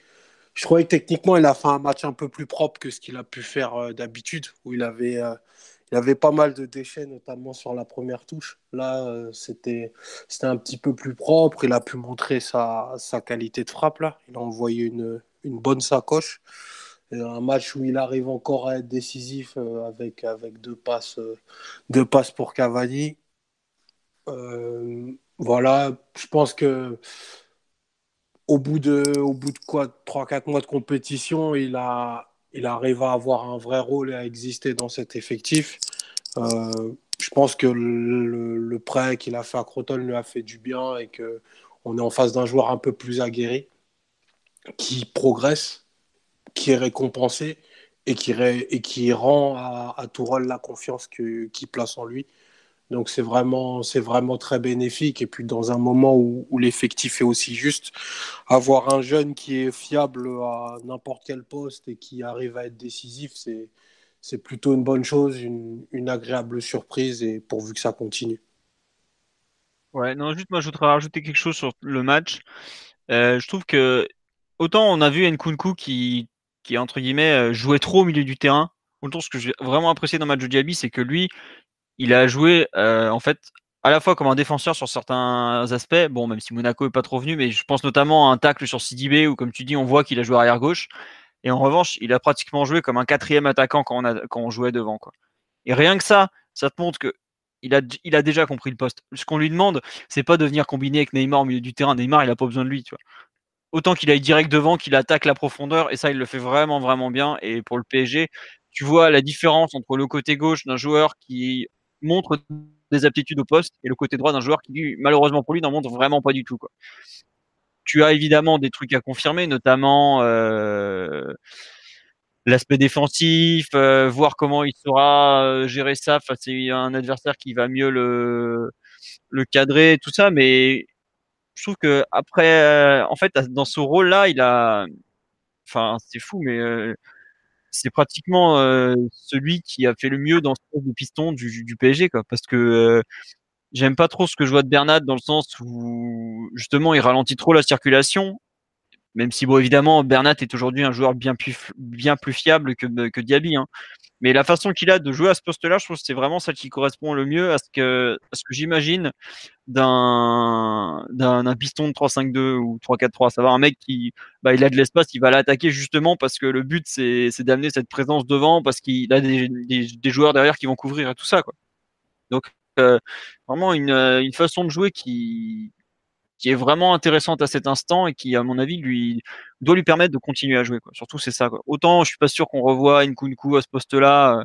Je trouvais que techniquement, il a fait un match un peu plus propre que ce qu'il a pu faire euh, d'habitude, où il avait euh, il y avait pas mal de déchets, notamment sur la première touche. Là, euh, c'était un petit peu plus propre. Il a pu montrer sa, sa qualité de frappe. Là. Il a envoyé une, une bonne sacoche. un match où il arrive encore à être décisif euh, avec, avec deux, passes, euh, deux passes pour Cavani. voilà, je pense que au bout de, au bout de quoi 3-4 mois de compétition, il a, il arrive à avoir un vrai rôle et à exister dans cet effectif. Euh, je pense que le, prêt qu'il a fait à Croton lui a fait du bien et qu'on est en face d'un joueur un peu plus aguerri qui progresse, qui est récompensé et qui, rend à, à la confiance qu'il place en lui. Donc c'est vraiment, c'est vraiment très bénéfique. Et puis dans un moment où, l'effectif est aussi juste, avoir un jeune qui est fiable à n'importe quel poste et qui arrive à être décisif, c'est, c'est plutôt une bonne chose, une, agréable surprise et pourvu que ça continue. Ouais, non, juste moi je voudrais rajouter quelque chose sur le match. Euh, je trouve que autant on a vu Nkunku qui, qui entre guillemets euh, jouait trop au milieu du terrain. Autant ce que j'ai vraiment apprécié dans le match de Diaby, c'est que lui, il a joué euh, en fait à la fois comme un défenseur sur certains aspects. Bon, même si Monaco est pas trop venu, mais je pense notamment à un tacle sur Sidibé où, comme tu dis, on voit qu'il a joué arrière gauche. Et en revanche, il a pratiquement joué comme un quatrième attaquant quand on, jouait devant. Quoi. Et rien que ça, ça te montre que il a, déjà compris le poste. Ce qu'on lui demande, c'est pas de venir combiner avec Neymar au milieu du terrain. Neymar, il a pas besoin de lui, tu vois. Autant qu'il aille direct devant, qu'il attaque la profondeur, et ça, il le fait vraiment, vraiment bien. Et pour le PSG, tu vois la différence entre le côté gauche d'un joueur qui montre des aptitudes au poste et le côté droit d'un joueur qui, malheureusement pour lui, n'en montre vraiment pas du tout. Quoi. Tu as évidemment des trucs à confirmer, notamment euh, l'aspect défensif, euh, voir comment il saura euh, gérer ça face à un adversaire qui va mieux le, le cadrer, tout ça. Mais je trouve que après, en fait, dans ce rôle-là, il a, enfin, c'est fou, mais c'est pratiquement celui qui a fait le mieux dans ce de piston du, PSG, quoi, parce que j'aime pas trop ce que je vois de Bernat dans le sens où justement il ralentit trop la circulation même si, bon, évidemment, Bernat est aujourd'hui un joueur bien plus, bien plus fiable que, que Diaby. Hein. Mais la façon qu'il a de jouer à ce poste-là, je trouve que c'est vraiment celle qui correspond le mieux à ce que, j'imagine d'un, d'un, piston de 3-5-2 ou 3-4-3. Ça va, un mec qui, bah, il a de l'espace, il va l'attaquer justement parce que le but, c'est, d'amener cette présence devant parce qu'il a des, des, des, joueurs derrière qui vont couvrir et tout ça, quoi. Donc, euh, vraiment une, une façon de jouer qui, qui est vraiment intéressante à cet instant et qui, à mon avis, lui doit lui permettre de continuer à jouer. Surtout, c'est ça. Autant, je suis pas sûr qu'on revoie Nkunku à ce poste-là. Euh,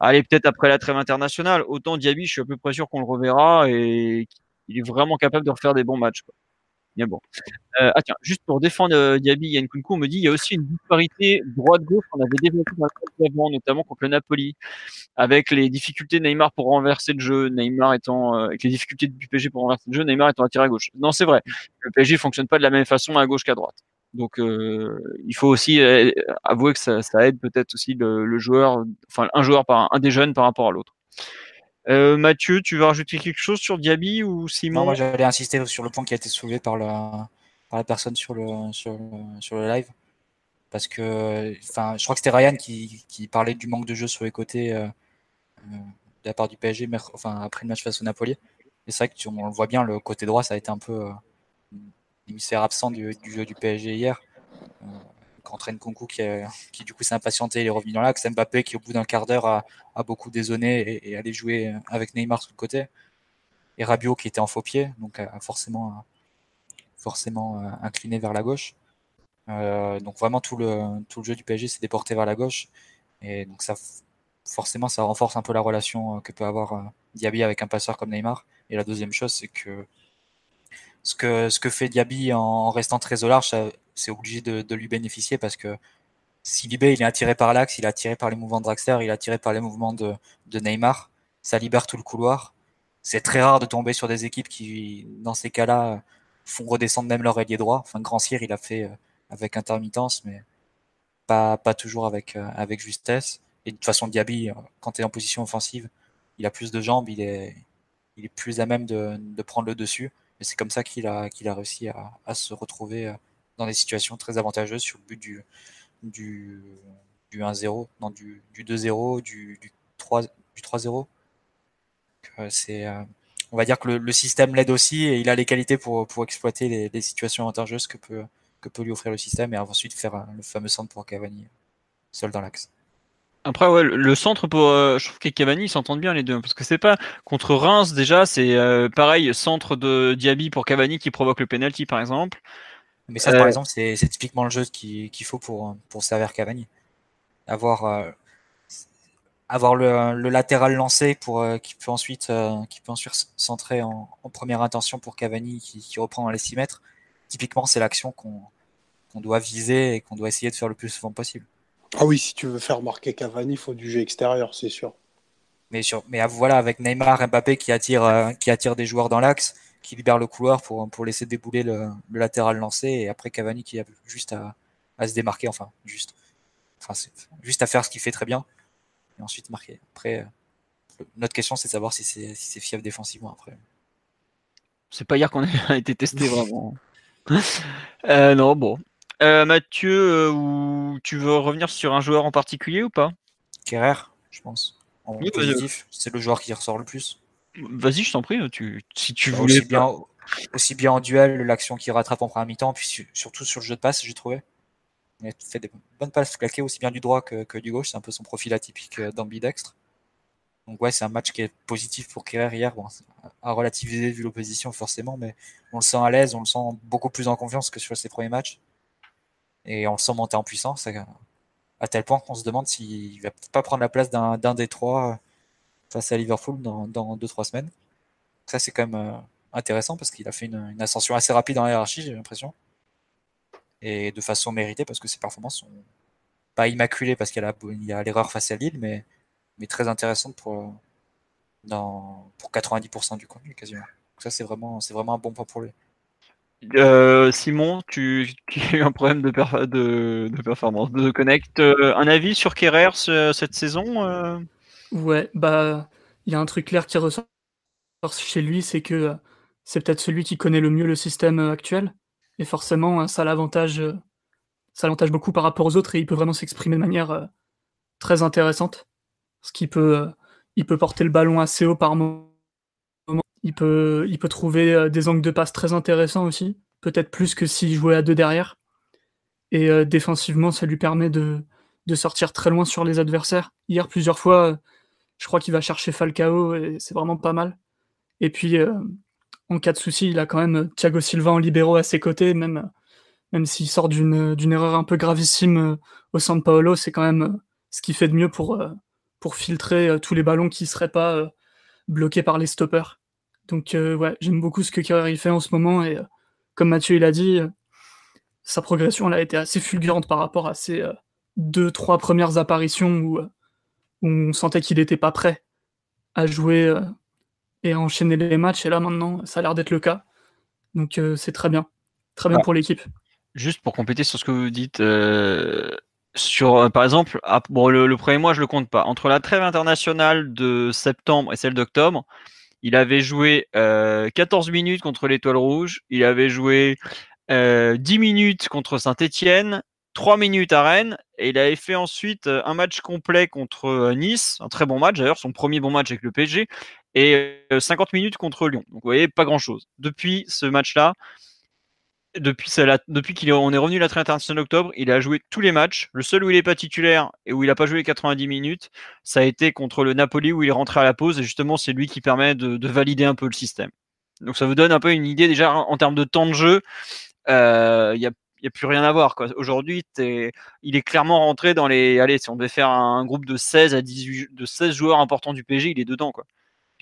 allez, peut-être après la trêve internationale. Autant Diaby, je suis à peu près sûr qu'on le reverra et qu'il est vraiment capable de refaire des bons matchs. Mais bon. Euh, ah tiens, juste pour défendre euh, Diaby et Nkunku, on me dit il y a aussi une disparité droite-gauche qu'on avait développée dans notamment contre le Napoli, avec les difficultés de Neymar pour renverser le jeu, Neymar étant euh, avec les difficultés du PSG pour renverser le jeu, Neymar étant attiré à gauche. Non, c'est vrai. Le PSG fonctionne pas de la même façon à gauche qu'à droite. Donc euh, il faut aussi euh, avouer que ça, aide peut-être aussi le, joueur, enfin un joueur par un des jeunes par rapport à l'autre. Euh, Mathieu, tu veux rajouter quelque chose sur Diaby ou Simon Non, moi j'allais insister sur le point qui a été soulevé par la, personne sur le, live. Parce que, enfin, je crois que c'était Ryan qui, parlait du manque de jeu sur les côtés euh, euh, de la part du PSG, enfin, après le match face au Napoli. Et c'est vrai que on le voit bien, le côté droit, ça a été un peu l'hémisphère absent du, jeu du PSG hier. Euh, entraîne Concu qui, qui du coup s'est impatienté, il est revenu dans l'axe. Mbappé qui au bout d'un quart d'heure a, a, beaucoup désonné et, et allé jouer avec Neymar sur le côté. Et Rabiot qui était en faux pied, donc a forcément, forcément euh, incliné vers la gauche. Euh, donc vraiment tout le, tout le jeu du PSG s'est déporté vers la gauche. Et donc ça forcément ça renforce un peu la relation euh, que peut avoir Diaby avec un passeur comme Neymar. Et la deuxième chose, c'est que ce que, ce que fait Diaby en restant très au large, c'est obligé de, lui bénéficier parce que si Libé il est attiré par l'axe, il est attiré par les mouvements de Draxler, il est attiré par les mouvements de, Neymar, ça libère tout le couloir. C'est très rare de tomber sur des équipes qui, dans ces cas-là, font redescendre même leur ailier droit. Enfin, Grand Cyr, il a fait euh, avec intermittence, mais pas, toujours avec, euh, avec justesse. Et de toute façon, Diaby, euh, quand tu es en position offensive, il a plus de jambes, il est, plus à même de, prendre le dessus. Et c'est comme ça qu'il a, réussi à, se retrouver dans des situations très avantageuses sur le but du, du, du 1-0, non, du, du 2-0, du, du 3-0. Du 3 c'est, on va dire que le, système l'aide aussi et il a les qualités pour, pour exploiter les, situations avantageuses que peut, que peut lui offrir le système et ensuite faire le fameux centre pour Cavani seul dans l'axe. Après, ouais, le centre pour, euh, je trouve que Cavani s'entendent bien les deux, parce que c'est pas contre Reims déjà, c'est euh, pareil centre de Diaby pour Cavani qui provoque le penalty par exemple. Mais ça, euh... par exemple, c'est typiquement le jeu qu'il qu faut pour pour servir Cavani, avoir euh, avoir le, le, latéral lancé pour euh, qui peut ensuite euh, qui peut ensuite centrer en, en, première intention pour Cavani qui, qui reprend dans les 6 mètres. Typiquement, c'est l'action qu'on qu doit viser et qu'on doit essayer de faire le plus souvent possible. Ah oui, si tu veux faire marquer Cavani, il faut du jeu extérieur, c'est sûr. Mais sur, mais voilà, avec Neymar, Mbappé qui attire euh, qui attire des joueurs dans l'axe, qui libère le couloir pour pour laisser débouler le, le latéral lancé et après Cavani qui a juste à, à se démarquer, enfin juste, enfin juste à faire ce qu'il fait très bien et ensuite marquer. Après, euh, notre question, c'est de savoir si c'est si fiable défensivement après. C'est pas hier qu'on (laughs) a été testé vraiment. (laughs) Euh, non, bon. Euh, Mathieu, ou tu veux revenir sur un joueur en particulier ou pas? Kerrer, je pense. En positif, c'est le joueur qui ressort le plus. Vas-y, je t'en prie. Tu, si tu Bah, voulais. aussi, bien, aussi bien en duel, l'action qui rattrape en première mi-temps, puis su- surtout sur le jeu de passe, j'ai trouvé. Il a fait des bonnes passes claquées aussi bien du droit que, que du gauche. C'est un peu son profil atypique euh, d'ambidextre. Donc ouais, c'est un match qui est positif pour Kerrer hier. Bon, à relativiser vu l'opposition forcément, mais on le sent à l'aise, on le sent beaucoup plus en confiance que sur ses premiers matchs. Et on le sent monter en puissance, à, tel point qu'on se demande s'il va peut-être pas prendre la place d'un des trois face à Liverpool dans 2-3 semaines. Ça c'est quand même euh, intéressant parce qu'il a fait une, ascension assez rapide dans la hiérarchie, j'ai l'impression. Et de façon méritée parce que ses performances sont pas immaculées parce qu'il y a l'erreur face à Lille, mais, mais très intéressantes pour, dans, pour 90% du contenu quasiment. Donc ça c'est vraiment, c'est vraiment un bon point pour lui. Euh, Simon, tu, qui a eu un problème de, perf- de, de performance, de connect. euh, un avis sur Kerrer ce- cette saison euh? Ouais, bah, il y a un truc clair qui ressort chez lui, c'est que euh, c'est peut-être celui qui connaît le mieux le système euh, actuel. Et forcément, euh, ça l'avantage, ça l'avantage beaucoup par rapport aux autres et il peut vraiment s'exprimer de manière très intéressante. Parce qu'il peut, il peut porter le ballon assez haut par moment. Il peut, il peut trouver des angles de passe très intéressants aussi. Peut-être plus que s'il jouait à deux derrière. Et défensivement, ça lui permet de, de sortir très loin sur les adversaires. Hier, plusieurs fois, je crois qu'il va chercher Falcao et c'est vraiment pas mal. Et puis, euh, en cas de souci, il a quand même euh, Thiago Silva en libéraux à ses côtés, même, euh, même s'il sort d'une d'une erreur un peu gravissime au San Paolo, c'est quand même ce qu'il fait de mieux pour, pour filtrer tous les ballons qui seraient pas bloqués par les stoppers. Donc, ouais, j'aime beaucoup ce que Kerrer il fait en ce moment et comme Mathieu il a dit, sa progression a été assez fulgurante par rapport à ses deux, trois premières apparitions où, où on sentait qu'il n'était pas prêt à jouer euh, et à enchaîner les matchs. Et là, maintenant, ça a l'air d'être le cas. Donc, euh, c'est très bien. Très bien Ah. pour l'équipe. Juste pour compléter sur ce que vous dites, euh, sur euh, par exemple, ah, bon, le, le premier mois, je le compte pas. Entre la trêve internationale de septembre et celle d'octobre, il avait joué euh, 14 minutes contre l'Étoile Rouge, il avait joué euh, 10 minutes contre Saint-Étienne, 3 minutes à Rennes, et il avait fait ensuite euh, un match complet contre euh, Nice, un très bon match d'ailleurs, son premier bon match avec le PSG, et euh, 50 minutes contre Lyon. Donc vous voyez, pas grand-chose. Depuis ce match-là, depuis, qu'il est, revenu la trêve internationale d'octobre, il a joué tous les matchs. Le seul où il n'est pas titulaire et où il n'a pas joué les 90 minutes, ça a été contre le Napoli où il est rentré à la pause. Et justement, c'est lui qui permet de, de valider un peu le système. Donc ça vous donne un peu une idée déjà en, termes de temps de jeu. euh, Il n'y a, il y a plus rien à voir. Aujourd'hui, il est clairement rentré dans les. Allez, si on devait faire un groupe de 16 à 18, de 16 joueurs importants du PSG, il est dedans. Quoi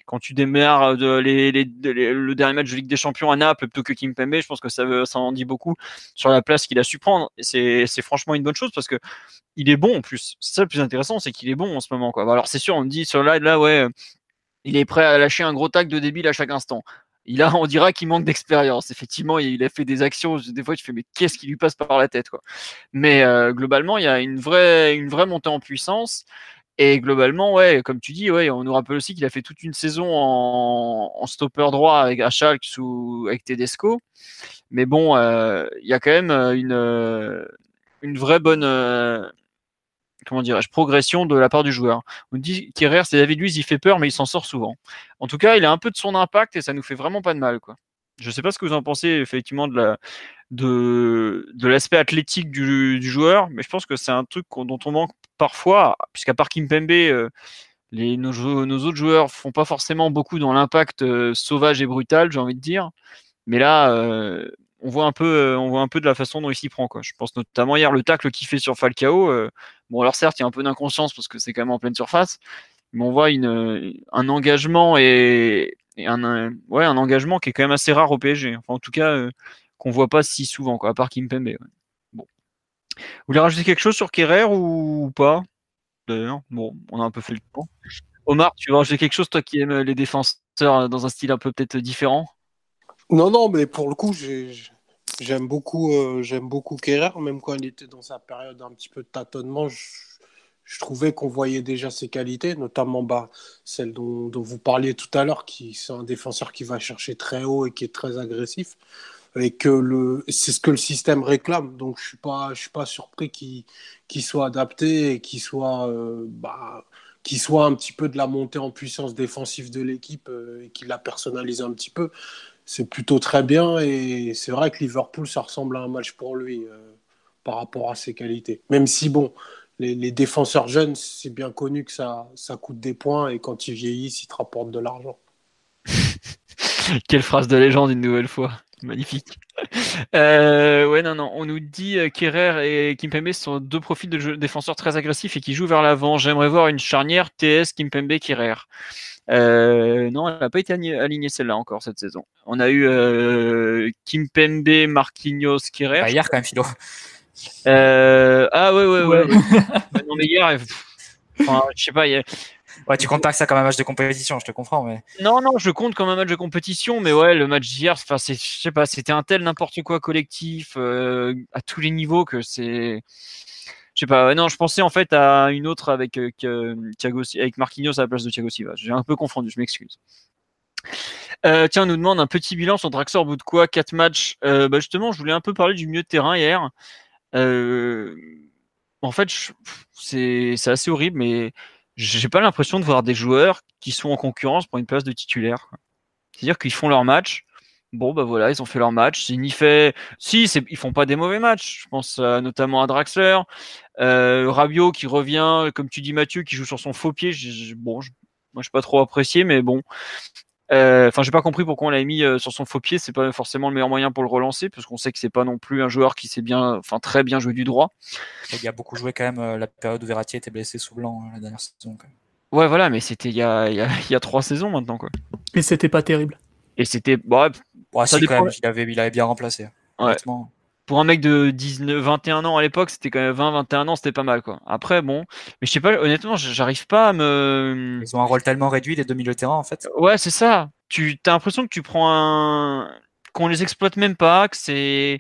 quand tu démarres les- le dernier match de Ligue des Champions à Naples plutôt que Kimpembe, je pense que ça, ça en dit beaucoup sur la place qu'il a su prendre. C'est franchement une bonne chose parce que il est bon en plus. C'est ça le plus intéressant, c'est qu'il est bon en ce moment. Quoi. Alors c'est sûr, on dit sur là, là, ouais, euh, il est prêt à lâcher un gros tac de débile à chaque instant. Il a, on dira qu'il manque d'expérience. Effectivement, il a fait des actions. Des fois, tu fais mais qu'est-ce qui lui passe par la tête. Mais euh, globalement, il y a une vraie, montée en puissance. Et globalement, ouais, comme tu dis, on nous rappelle aussi qu'il a fait toute une saison en, stopper droit avec à Schalke sous avec Tedesco. Mais bon, euh, il y a quand même euh, une vraie bonne comment dirais-je progression de la part du joueur. On dit qu'Herrera, c'est David Luiz, il fait peur, mais il s'en sort souvent. En tout cas, il a un peu de son impact et ça nous fait vraiment pas de mal. Je sais pas ce que vous en pensez effectivement de la de, de l'aspect athlétique du, joueur, mais je pense que c'est un truc dont on manque parfois, puisqu'à part Kimpembe, euh, nos autres joueurs font pas forcément beaucoup dans l'impact euh, sauvage et brutal, j'ai envie de dire. Mais là, euh, on voit un peu, euh, on voit un peu de la façon dont il s'y prend. Quoi. Je pense notamment hier le tacle qu'il fait sur Falcao. euh, bon, alors certes, il y a un peu d'inconscience parce que c'est quand même en pleine surface, mais on voit une, un engagement et, un, engagement qui est quand même assez rare au PSG. Enfin, en tout cas, euh, qu'on voit pas si souvent, à part Kimpembe. Ouais. Vous voulez rajouter quelque chose sur Kerrer ou pas? D'ailleurs, bon, on a un peu fait le tour. Omar, tu veux rajouter quelque chose, toi qui aimes les défenseurs dans un style un peu peut-être différent? Non, non, mais pour le coup, j'ai- j'aime beaucoup, euh, beaucoup Kerrer, même quand il était dans sa période un petit peu de tâtonnement. Je, trouvais qu'on voyait déjà ses qualités, notamment bah, celle dont, vous parliez tout à l'heure, qui c'est un défenseur qui va chercher très haut et qui est très agressif. Et que c'est ce que le système réclame. Donc je suis suis pas surpris qu'il, soit adapté et qu'il soit, euh, bah, soit un petit peu de la montée en puissance défensive de l'équipe euh, et qu'il la personnalise un petit peu. C'est plutôt très bien et c'est vrai que Liverpool, ça ressemble à un match pour lui euh, par rapport à ses qualités. Même si bon, les, défenseurs jeunes, c'est bien connu que ça, ça coûte des points et quand ils vieillissent, ils te rapportent de l'argent. (laughs) Quelle phrase de légende une nouvelle fois. Magnifique. Euh, ouais, non, non. On nous dit euh, qu'Herrera et Kimpembe sont deux profils de défenseurs très agressifs et qui jouent vers l'avant. J'aimerais voir une charnière TS Kimpembe Kerrer. Euh, non, elle n'a pas été alignée celle-là encore cette saison. On a eu euh, Kimpembe, Marquinhos, Kerrer. Bah, hier quand même, Philo. Euh, ah ouais, ouais, ouais. (laughs) non, mais hier, enfin, je sais pas. Ouais, tu comptes pas ça comme un match de compétition, je te comprends, mais. Non, non, je compte comme un match de compétition, mais ouais, le match d'hier, enfin, c'est, je sais pas, c'était un tel n'importe quoi collectif euh, à tous les niveaux que c'est. Je sais pas. Non, je pensais en fait à une autre avec euh, Thiago, avec Marquinhos à la place de Thiago Silva. J'ai un peu confondu, je m'excuse. Euh, tiens, on nous demande un petit bilan sur Draxler bout de quoi 4 matchs. Euh, bah justement, je voulais un peu parler du milieu de terrain hier. Euh, en fait, c'est assez horrible, mais j'ai pas l'impression de voir des joueurs qui sont en concurrence pour une place de titulaire. C'est-à-dire qu'ils font leur match. Bon, bah voilà, ils ont fait leur match. Si, ni fait... si ils font pas des mauvais matchs. Je pense notamment à Draxler, euh, Rabiot qui revient, comme tu dis Mathieu, qui joue sur son faux pied. bon, je, moi, je pas trop apprécié, mais bon. Euh, enfin, j'ai pas compris pourquoi on l'a mis euh, sur son faux pied. C'est pas forcément le meilleur moyen pour le relancer, parce qu'on sait que c'est pas non plus un joueur qui sait bien, enfin très bien jouer du droit. Il a beaucoup joué quand même euh, la période où Verratti était blessé sous blanc la dernière saison. Ouais, voilà, mais c'était il y a, y, a, trois saisons maintenant, quoi. Et c'était pas terrible. Et c'était, bah, ouais, ça quand même, il avait, il avait bien remplacé. Ouais pour un mec de 19, 21 ans à l'époque, c'était quand même 20, 21 ans, c'était pas mal, quoi. Après, bon, mais je sais pas, honnêtement, j'arrive pas à me. Ils ont un rôle tellement réduit, les deux milieux de terrain, en fait. Ouais, c'est ça. Tu as l'impression que tu prends un. qu'on les exploite même pas, que c'est.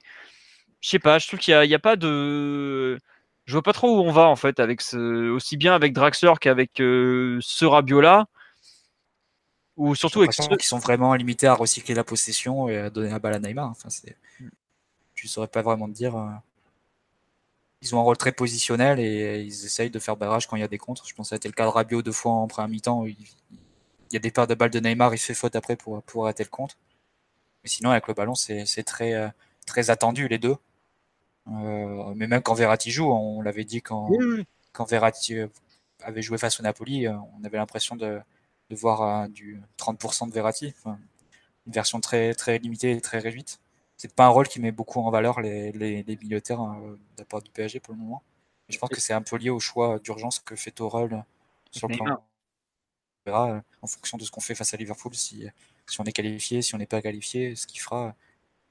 Je sais pas, je trouve qu'il y, a, pas de. Je vois pas trop où on va, en fait, avec ce. aussi bien avec Draxler qu'avec euh, ce Rabiola. Ou surtout avec ceux qui sont vraiment limités à recycler la possession et à donner la balle à Neymar. Enfin, c'est je saurais pas vraiment te dire. Euh, ils ont un rôle très positionnel et ils essayent de faire barrage quand il y a des contres. Je pense que ça a été le cas de Rabiot deux fois en première mi-temps. Il, y a des paires de balles de Neymar, il fait faute après pour, pour arrêter le compte. Mais sinon, avec le ballon, c'est très, euh, très attendu, les deux. Euh, mais même quand Verratti joue, on l'avait dit quand, quand Verratti avait joué face au Napoli, on avait l'impression de, de, voir du 30% de Verratti. une version très, très limitée et très réduite c'est pas un rôle qui met beaucoup en valeur les, les, les milieux de terrain euh, de la part du PSG pour le moment. je pense que c'est un peu lié au choix d'urgence que fait Tourelle sur le plan. On verra euh, en fonction de ce qu'on fait face à Liverpool, si, si on est qualifié, si on n'est pas qualifié, ce qui fera.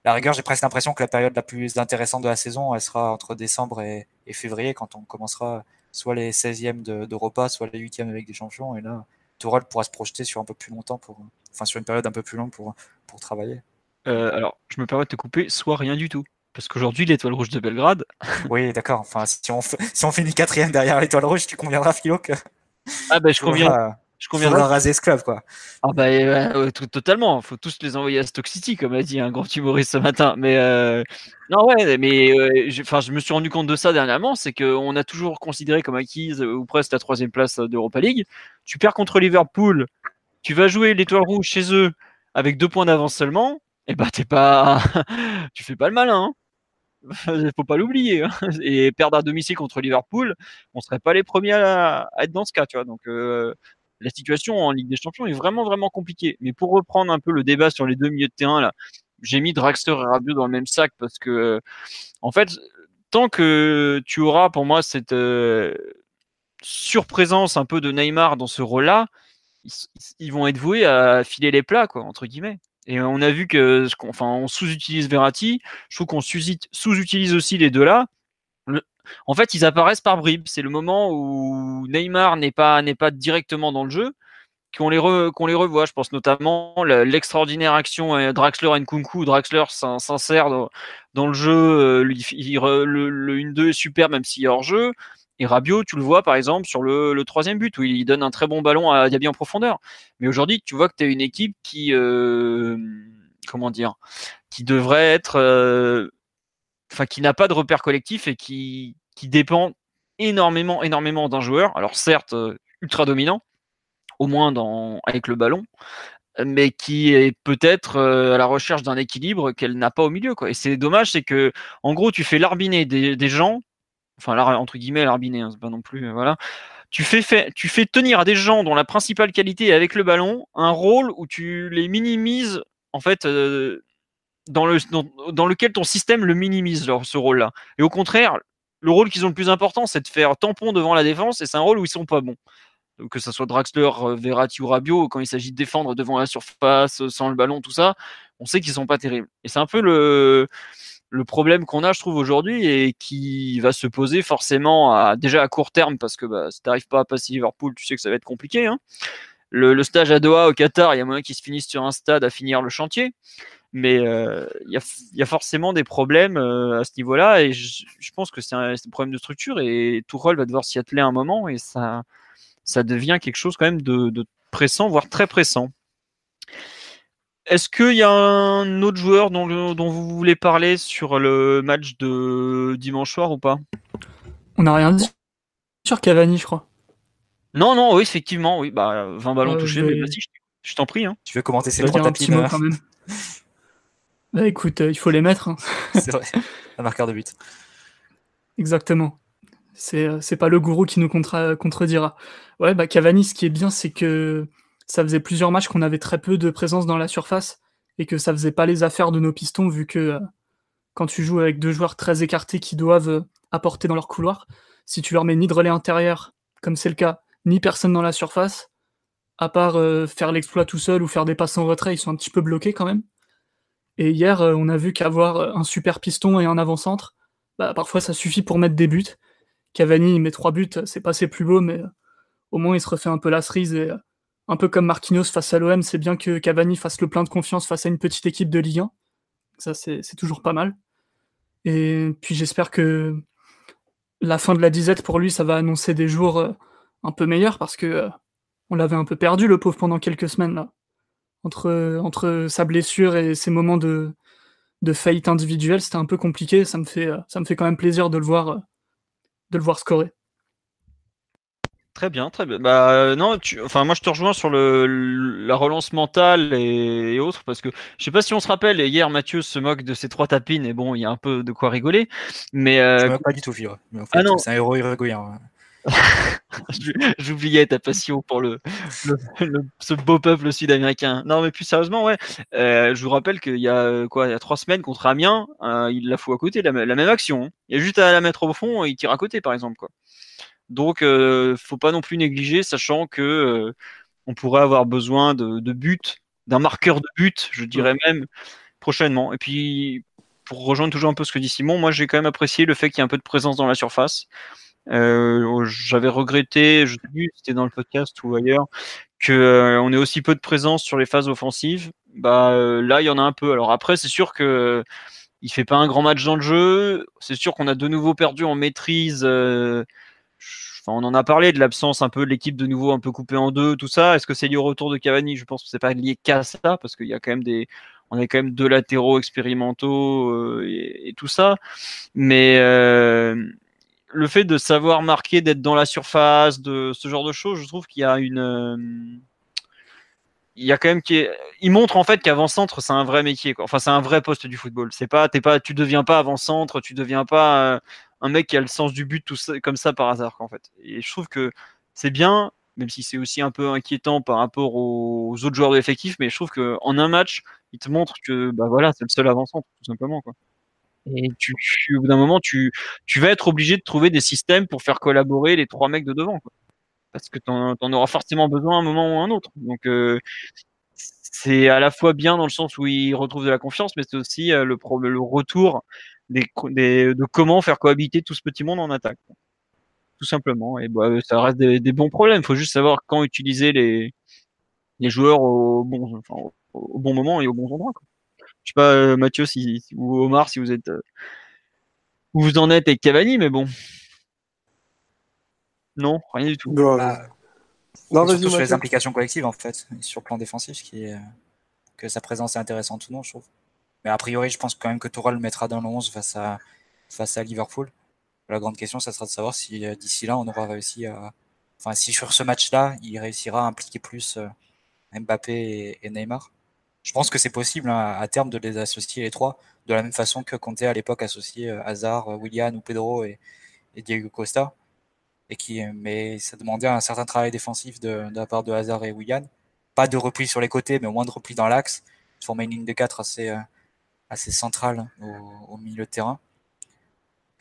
La rigueur, j'ai presque l'impression que la période la plus intéressante de la saison, elle sera entre décembre et, février, quand on commencera soit les 16e d'Europa, soit les 8e avec des champions. Et là, Tourelle pourra se projeter sur un peu plus longtemps, pour, enfin sur une période un peu plus longue pour, pour travailler. Euh, alors, je me permets de te couper, soit rien du tout. Parce qu'aujourd'hui, l'étoile rouge de Belgrade. (laughs) Oui, d'accord. Enfin, si on, si on finit quatrième derrière l'étoile rouge, tu conviendras, Philo, que. Ah, ben, je conviens. Je conviendrai. raser ce club, quoi. Ah, bah, euh, totalement. Il faut tous les envoyer à Stock City, comme a dit un grand humoriste ce matin. Mais, euh, non, ouais, mais, enfin, je me suis rendu compte de ça dernièrement. C'est qu'on a toujours considéré comme acquise, ou presque la troisième place d'Europa League. Tu perds contre Liverpool. Tu vas jouer l'étoile rouge chez eux avec deux points d'avance seulement eh bah t'es pas, (laughs) tu fais pas le malin. Hein. (laughs) Faut pas l'oublier. Hein. Et perdre à domicile contre Liverpool, on serait pas les premiers à, être dans ce cas, tu vois. Donc euh, la situation en Ligue des Champions est vraiment vraiment compliquée. Mais pour reprendre un peu le débat sur les deux milieux de terrain là, j'ai mis Draxler et Rabiot dans le même sac parce que en fait, tant que tu auras pour moi cette euh, surprésence un peu de Neymar dans ce rôle-là, ils, ils, vont être voués à filer les plats, quoi, entre guillemets. Et on a vu que, enfin, on sous-utilise Verratti. Je trouve qu'on sous-utilise aussi les deux là. En fait, ils apparaissent par bribes. C'est le moment où Neymar n'est pas pas directement dans le jeu qu'on les qu'on les revoit. Je pense notamment l'extraordinaire action euh, Draxler et Nkunku. Draxler s'insère dans, dans, le jeu. Euh, le, le 1-2 est super même s'il est hors jeu. Et Rabiot, tu le vois par exemple sur le, troisième but où il donne un très bon ballon à Diaby en profondeur. Mais aujourd'hui, tu vois que tu as une équipe qui, euh, comment dire, qui devrait être, enfin, qui n'a pas de repère collectif et qui, qui dépend énormément, énormément d'un joueur. Alors certes, euh, ultra dominant, au moins avec le ballon, mais qui est peut-être à la recherche d'un équilibre qu'elle n'a pas au milieu. Et c'est dommage, c'est que, en gros, tu fais larbiner des, gens enfin entre guillemets l'arbiné, hein, c'est pas non plus, euh, voilà. Tu fais, tu fais tenir à des gens dont la principale qualité est avec le ballon un rôle où tu les minimises en fait euh, dans, le, dans, lequel ton système le minimise ce rôle-là. Et au contraire, le rôle qu'ils ont le plus important, c'est de faire tampon devant la défense et c'est un rôle où ils sont pas bons. que ce soit Draxler, euh, Verratti ou Rabiot, quand il s'agit de défendre devant la surface, sans le ballon, tout ça, on sait qu'ils sont pas terribles. Et c'est un peu le, le problème qu'on a, je trouve, aujourd'hui, et qui va se poser forcément déjà à court terme, parce que bah, si tu n'arrives pas à passer Liverpool, tu sais que ça va être compliqué. Hein. Le, stage à Doha au Qatar, il y a moyen qu'ils se finissent sur un stade à finir le chantier. Mais euh, il y, a, forcément des problèmes euh, à ce niveau-là, et je, pense que c'est un, problème de structure, et Tourelle va devoir s'y atteler un moment, et ça, ça devient quelque chose quand même de, de pressant, voire très pressant. Est-ce qu'il y a un autre joueur dont, vous voulez parler sur le match de dimanche soir ou pas? On n'a rien dit sur Cavani, je crois. Non, non, oui, effectivement, oui. Bah, 20 ballons touchés, mais vas-y, je, t'en prie. Hein. Tu veux commenter ces trois tapis quand même. (laughs) Bah écoute, euh, il faut les mettre. Hein. (laughs) C'est vrai, un marqueur de but. Exactement. C'est, euh, c'est pas le gourou qui nous contredira. Ouais, bah Cavani, ce qui est bien, c'est que ça faisait plusieurs matchs qu'on avait très peu de présence dans la surface et que ça faisait pas les affaires de nos pistons vu que euh, quand tu joues avec deux joueurs très écartés qui doivent euh, apporter dans leur couloir, si tu leur mets ni de relais intérieur, comme c'est le cas, ni personne dans la surface, à part euh, faire l'exploit tout seul ou faire des passes en retrait, ils sont un petit peu bloqués quand même. Et hier, on a vu qu'avoir un super piston et un avant-centre, bah, parfois ça suffit pour mettre des buts. Cavani, met trois buts, c'est pas plus beau, mais au moins il se refait un peu la cerise et un peu comme Marquinhos face à l'OM, c'est bien que Cavani fasse le plein de confiance face à une petite équipe de Ligue 1. Ça, c'est toujours pas mal. Et puis j'espère que la fin de la disette pour lui, ça va annoncer des jours euh, un peu meilleurs parce que euh, on l'avait un peu perdu, le pauvre, pendant quelques semaines là. Entre, entre sa blessure et ses moments de, de faillite individuelle, c'était un peu compliqué. Ça me fait, ça me fait quand même plaisir de le voir, de le voir scorer. Très bien, très bien. Bah euh, non, tu... enfin moi je te rejoins sur le, la relance mentale et... autres parce que je sais pas si on se rappelle. Hier Mathieu se moque de ces trois tapines et bon il y a un peu de quoi rigoler. Mais euh... je pas du tout vivre. ah non, c'est un héros irrégulier. (laughs) J'oubliais ta passion pour le, le, ce beau peuple sud-américain. Non, mais plus sérieusement, ouais. Euh, je vous rappelle qu'il y a quoi, il y a trois semaines contre Amiens, euh, il la fout à côté, la, la même action. Hein. Il y a juste à la mettre au fond, il tire à côté, par exemple, quoi. Donc, euh, faut pas non plus négliger, sachant que euh, on pourrait avoir besoin de, de but, d'un marqueur de but, je dirais même prochainement. Et puis, pour rejoindre toujours un peu ce que dit Simon, moi j'ai quand même apprécié le fait qu'il y ait un peu de présence dans la surface. Euh, J'avais regretté, je sais plus, c'était dans le podcast ou ailleurs, que euh, on ait aussi peu de présence sur les phases offensives. Bah euh, là, il y en a un peu. Alors après, c'est sûr que il fait pas un grand match dans le jeu. C'est sûr qu'on a de nouveau perdu en maîtrise on en a parlé de l'absence un peu de l'équipe de nouveau un peu coupée en deux, tout ça. Est-ce que c'est lié au retour de Cavani? Je pense que c'est pas lié qu'à ça, parce qu'il y a quand même des, on a quand même deux latéraux expérimentaux et, tout ça. Mais le fait de savoir marquer, d'être dans la surface, de ce genre de choses, je trouve qu'il y a une euh, il y a quand même qui il montre en fait qu'avant centre c'est un vrai métier quoi. enfin c'est un vrai poste du football c'est pas t'es pas tu deviens pas avant centre tu deviens pas un mec qui a le sens du but tout comme ça par hasard en fait. Et je trouve que c'est bien, même si c'est aussi un peu inquiétant par rapport aux, autres joueurs de l'effectif, mais je trouve que en un match, il te montre que bah voilà, c'est le seul avançant tout simplement quoi. Et tu, au bout d'un moment, tu, tu vas être obligé de trouver des systèmes pour faire collaborer les trois mecs de devant. Quoi. Parce que tu en, auras forcément besoin à un moment ou à un autre. Donc, euh, c'est à la fois bien dans le sens où il retrouve de la confiance, mais c'est aussi euh, le, le retour de comment faire cohabiter tout ce petit monde en attaque. Tout simplement. Et bah, ça reste des, bons problèmes. Il faut juste savoir quand utiliser les, les joueurs au bon, au bon moment et au bon endroit. Quoi. Je sais pas, euh, Mathieu si, ou Omar, si vous êtes. Euh, où vous en êtes avec Cavani, mais bon. Non, rien du tout. Bah, non, surtout sur les implications collectives en fait, sur le plan défensif, qui est que sa présence est intéressante ou non, je trouve. Mais a priori, je pense quand même que Tourelle le mettra dans le 11 face à, face à Liverpool. La grande question, ça sera de savoir si euh, d'ici là, on aura réussi à. Enfin, si sur ce match-là, il réussira à impliquer plus euh, Mbappé et, Neymar. Je pense que c'est possible hein, à terme de les associer les trois, de la même façon que Conte à l'époque associait euh, Hazard, Willian ou Pedro et, Diego Costa. Et qui, mais ça demandait un certain travail défensif de, la part de Hazard et Willian. Pas de repli sur les côtés, mais au moins de repli dans l'axe. Former une ligne de 4 assez, assez centrale au, au milieu de terrain.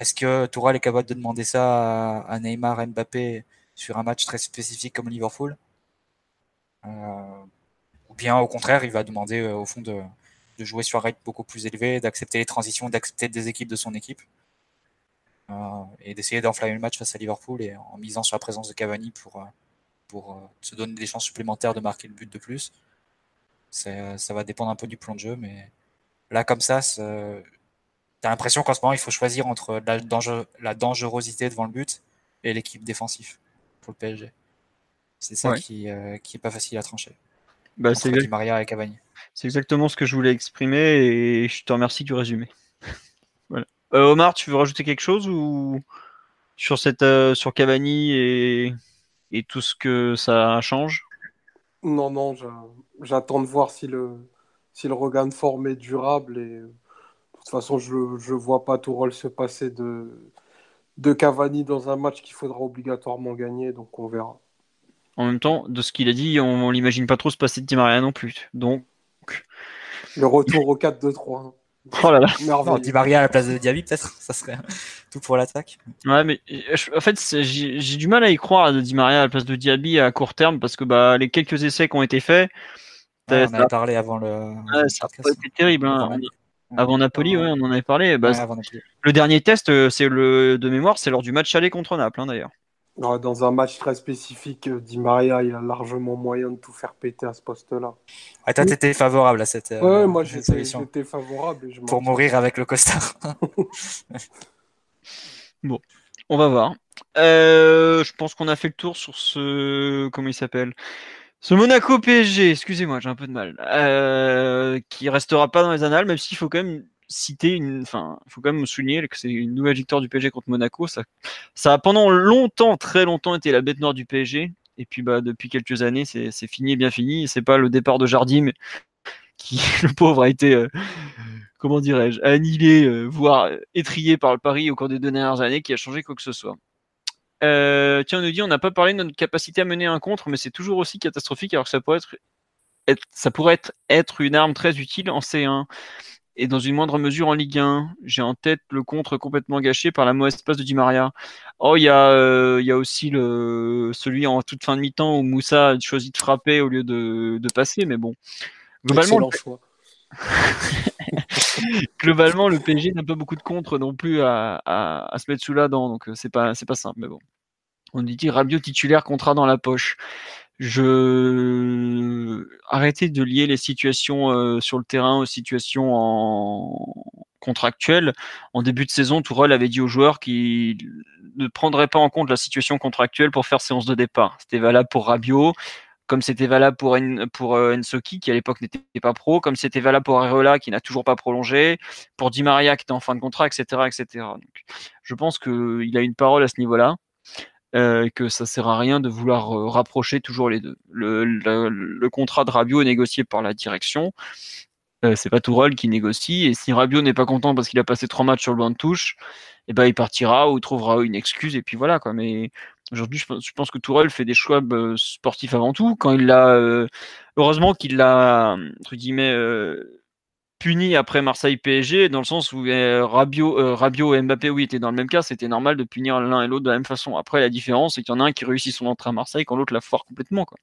Est-ce que Tourelle est capable de demander ça à, Neymar, Mbappé sur un match très spécifique comme Liverpool? Euh, bien au contraire, il va demander euh, au fond de, jouer sur un rythme beaucoup plus élevé, d'accepter les transitions, d'accepter des équipes de son équipe euh, et d'essayer d'enflammer le match face à Liverpool et en misant sur la présence de Cavani pour, pour se donner des chances supplémentaires de marquer le but de plus. Ça va dépendre un peu du plan de jeu, mais là comme ça, T'as l'impression qu'en ce moment, il faut choisir entre la, la dangerosité devant le but et l'équipe défensive pour le PSG. C'est ça qui, euh, qui est pas facile à trancher. Bah, c'est Maria et Cavani. C'est exactement ce que je voulais exprimer et je te remercie du résumé. (laughs) voilà. Euh, Omar, tu veux rajouter quelque chose ou sur cette euh, sur Cavani et, et tout ce que ça change? Non, non, j'attends de voir si le si le regain de forme est durable et toute façon, je ne vois pas tout rôle se passer de, de Cavani dans un match qu'il faudra obligatoirement gagner, donc on verra. En même temps, de ce qu'il a dit, on, ne l'imagine pas trop se passer de Di Maria non plus. Donc. Le retour au 4-2-3. Oh là là. (laughs) Non, Di Maria à la place de Diaby, peut-être, ça serait (laughs) tout pour l'attaque. Ouais, mais en fait, j'ai du mal à y croire de Di Maria à la place de Diaby à court terme parce que bah, les quelques essais qui ont été faits. on en a parlé avant le. ça a été terrible. Hein. Avant Napoli, ouais, on en avait parlé. Bah, le dernier test, euh, c'est le de mémoire, c'est lors du match aller contre Naples, hein, d'ailleurs. Dans un match très spécifique, euh, Di Maria, il a largement moyen de tout faire péter à ce poste-là. Ah, toi, t'étais favorable à cette, ouais, euh, moi, j'étais favorable. Pour mourir avec le costard. (laughs) bon, on va voir. je pense qu'on a fait le tour sur ce. Comment il s'appelle? Ce Monaco PSG, excusez-moi, j'ai un peu de mal, euh, qui restera pas dans les annales, même s'il faut quand même citer une, enfin, il faut quand même souligner que c'est une nouvelle victoire du PSG contre Monaco. Ça, ça a pendant longtemps, très longtemps été la bête noire du PSG. Et puis, bah, depuis quelques années, c'est fini et bien fini. C'est pas le départ de Jardim (laughs) qui, le pauvre, a été, euh, comment dirais-je, annihilé, euh, voire étrié par le Paris au cours des deux dernières années, qui a changé quoi que ce soit. Euh, tiens, on nous dit on n'a pas parlé de notre capacité à mener un contre, mais c'est toujours aussi catastrophique alors que ça pourrait être, ça pourrait être, être une arme très utile en C1 et dans une moindre mesure en Ligue 1. J'ai en tête le contre complètement gâché par la mauvaise passe de Di Maria. Oh, il y, a, euh, il y a aussi le, celui en toute fin de mi-temps où Moussa a choisi de frapper au lieu de, de passer, mais bon. Globalement, le... (laughs) Globalement, le PSG n'a pas beaucoup de contre non plus à, à, se mettre sous la dent, donc euh, c'est pas, c'est pas simple, mais bon. On dit Rabiot titulaire, contrat dans la poche. Je arrêtez de lier les situations euh, sur le terrain aux situations en contractuelles. En début de saison, Tourelle avait dit aux joueurs qu'il ne prendrait pas en compte la situation contractuelle pour faire séance de départ. C'était valable pour Rabiot, comme c'était valable pour, pour euh, Ensoki, qui à l'époque n'était pas pro, comme c'était valable pour Areola, qui n'a toujours pas prolongé, pour Di Maria, qui était en fin de contrat, etc. etc. Je pense qu'il a une parole à ce niveau-là, euh, que ça sert à rien de vouloir euh, rapprocher toujours les deux. Le, contrat de Rabiot est négocié par la direction, euh, c'est pas Tourelle qui négocie, et si Rabiot n'est pas content parce qu'il a passé trois matchs sur le banc de touche, eh ben, il partira ou trouvera une excuse, et puis voilà, quoi. Mais Aujourd'hui, je pense, que Tourelle fait des choix euh, sportifs avant tout. Quand il heureusement qu'il l'a entre guillemets puni après Marseille PSG, dans le sens où Rabiot, Rabiot et Mbappé, oui, étaient dans le même cas. C'était normal de punir l'un et l'autre de la même façon. Après, la différence, c'est qu'il y en a un qui réussit son entrée à Marseille, quand l'autre la foire complètement. Quoi.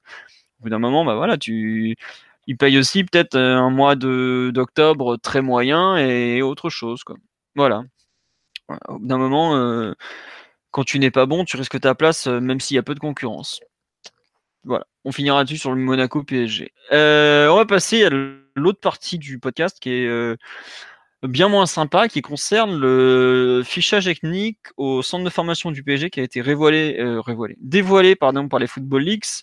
Au bout d'un moment, bah voilà, tu, il paye aussi peut-être un mois d'octobre très moyen et autre chose. Quoi. Voilà. Au bout d'un moment quand tu n'es pas bon, tu risques ta place euh, même s'il y a peu de concurrence. Voilà, on finira dessus sur le Monaco PSG. Euh, on va passer à l'autre partie du podcast qui est euh, bien moins sympa qui concerne le fichage ethnique au centre de formation du PSG qui a été euh, dévoilé pardon, par les Football Leaks.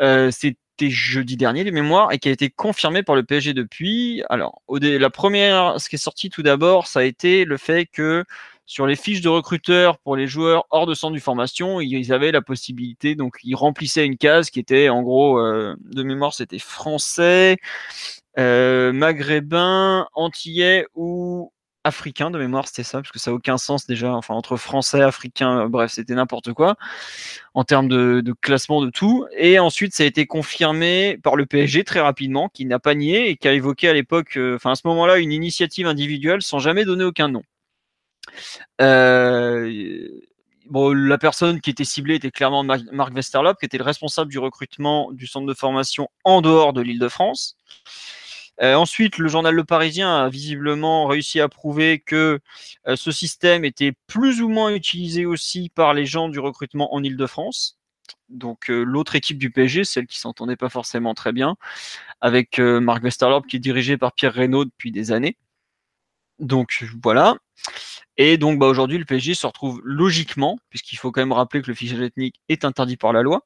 Euh, c'était jeudi dernier, les mémoires, et qui a été confirmé par le PSG depuis. Alors, la première, ce qui est sorti tout d'abord, ça a été le fait que sur les fiches de recruteurs pour les joueurs hors de centre de formation, ils avaient la possibilité, donc ils remplissaient une case qui était en gros, euh, de mémoire, c'était français, euh, maghrébin, antillais ou africain de mémoire, c'était ça, parce que ça n'a aucun sens déjà, enfin entre français, africain, euh, bref, c'était n'importe quoi en termes de, classement de tout. Et ensuite, ça a été confirmé par le PSG très rapidement, qui n'a pas nié et qui a évoqué à l'époque, enfin à ce moment-là, une initiative individuelle sans jamais donner aucun nom. Bon, la personne qui était ciblée était clairement Marc Westerlop, qui était le responsable du recrutement du centre de formation en dehors de l'île de France. Euh, ensuite, le journal Le Parisien a visiblement réussi à prouver que euh, ce système était plus ou moins utilisé aussi par les gens du recrutement en Ile-de-France. Donc euh, l'autre équipe du PSG, celle qui s'entendait pas forcément très bien, avec Marc Westerlop qui est dirigé par Pierre Reynaud depuis des années. Donc voilà. Et donc bah, aujourd'hui, le PSG se retrouve logiquement, puisqu'il faut quand même rappeler que le fichier ethnique est interdit par la loi,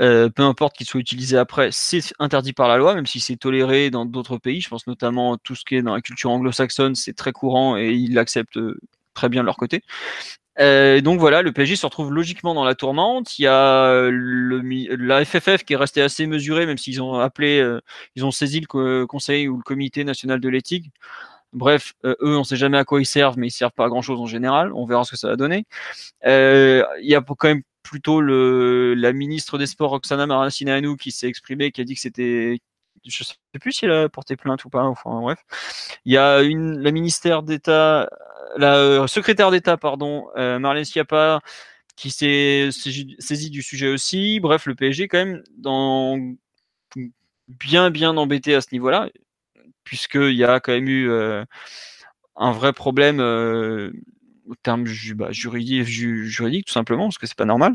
euh, peu importe qu'il soit utilisé après, c'est interdit par la loi, même si c'est toléré dans d'autres pays. Je pense notamment tout ce qui est dans la culture anglo-saxonne, c'est très courant et ils l'acceptent euh, très bien de leur côté. Euh, donc voilà, le PSG se retrouve logiquement dans la tourmente. Il y a le, la FFF qui est restée assez mesurée, même s'ils ont appelé, ils ont saisi le conseil ou le comité national de l'éthique. Bref, eux, on ne sait jamais à quoi ils servent, mais ils servent pas à grand chose en général. On verra ce que ça va donner. il y a quand même plutôt le, la ministre des Sports, Roxana Maracineanu, qui s'est exprimée, qui a dit que c'était. Je sais plus si elle a porté plainte ou pas, enfin bref. Il y a une, la ministère d'État, la euh, secrétaire d'État, pardon, euh, Marlène Schiappa, qui s'est saisie du sujet aussi. Bref, le PSG, quand même, dans bien, bien embêté à ce niveau-là, puisqu'il y a quand même eu un vrai problème au terme bah, juridique, juridique, tout simplement, parce que c'est pas normal.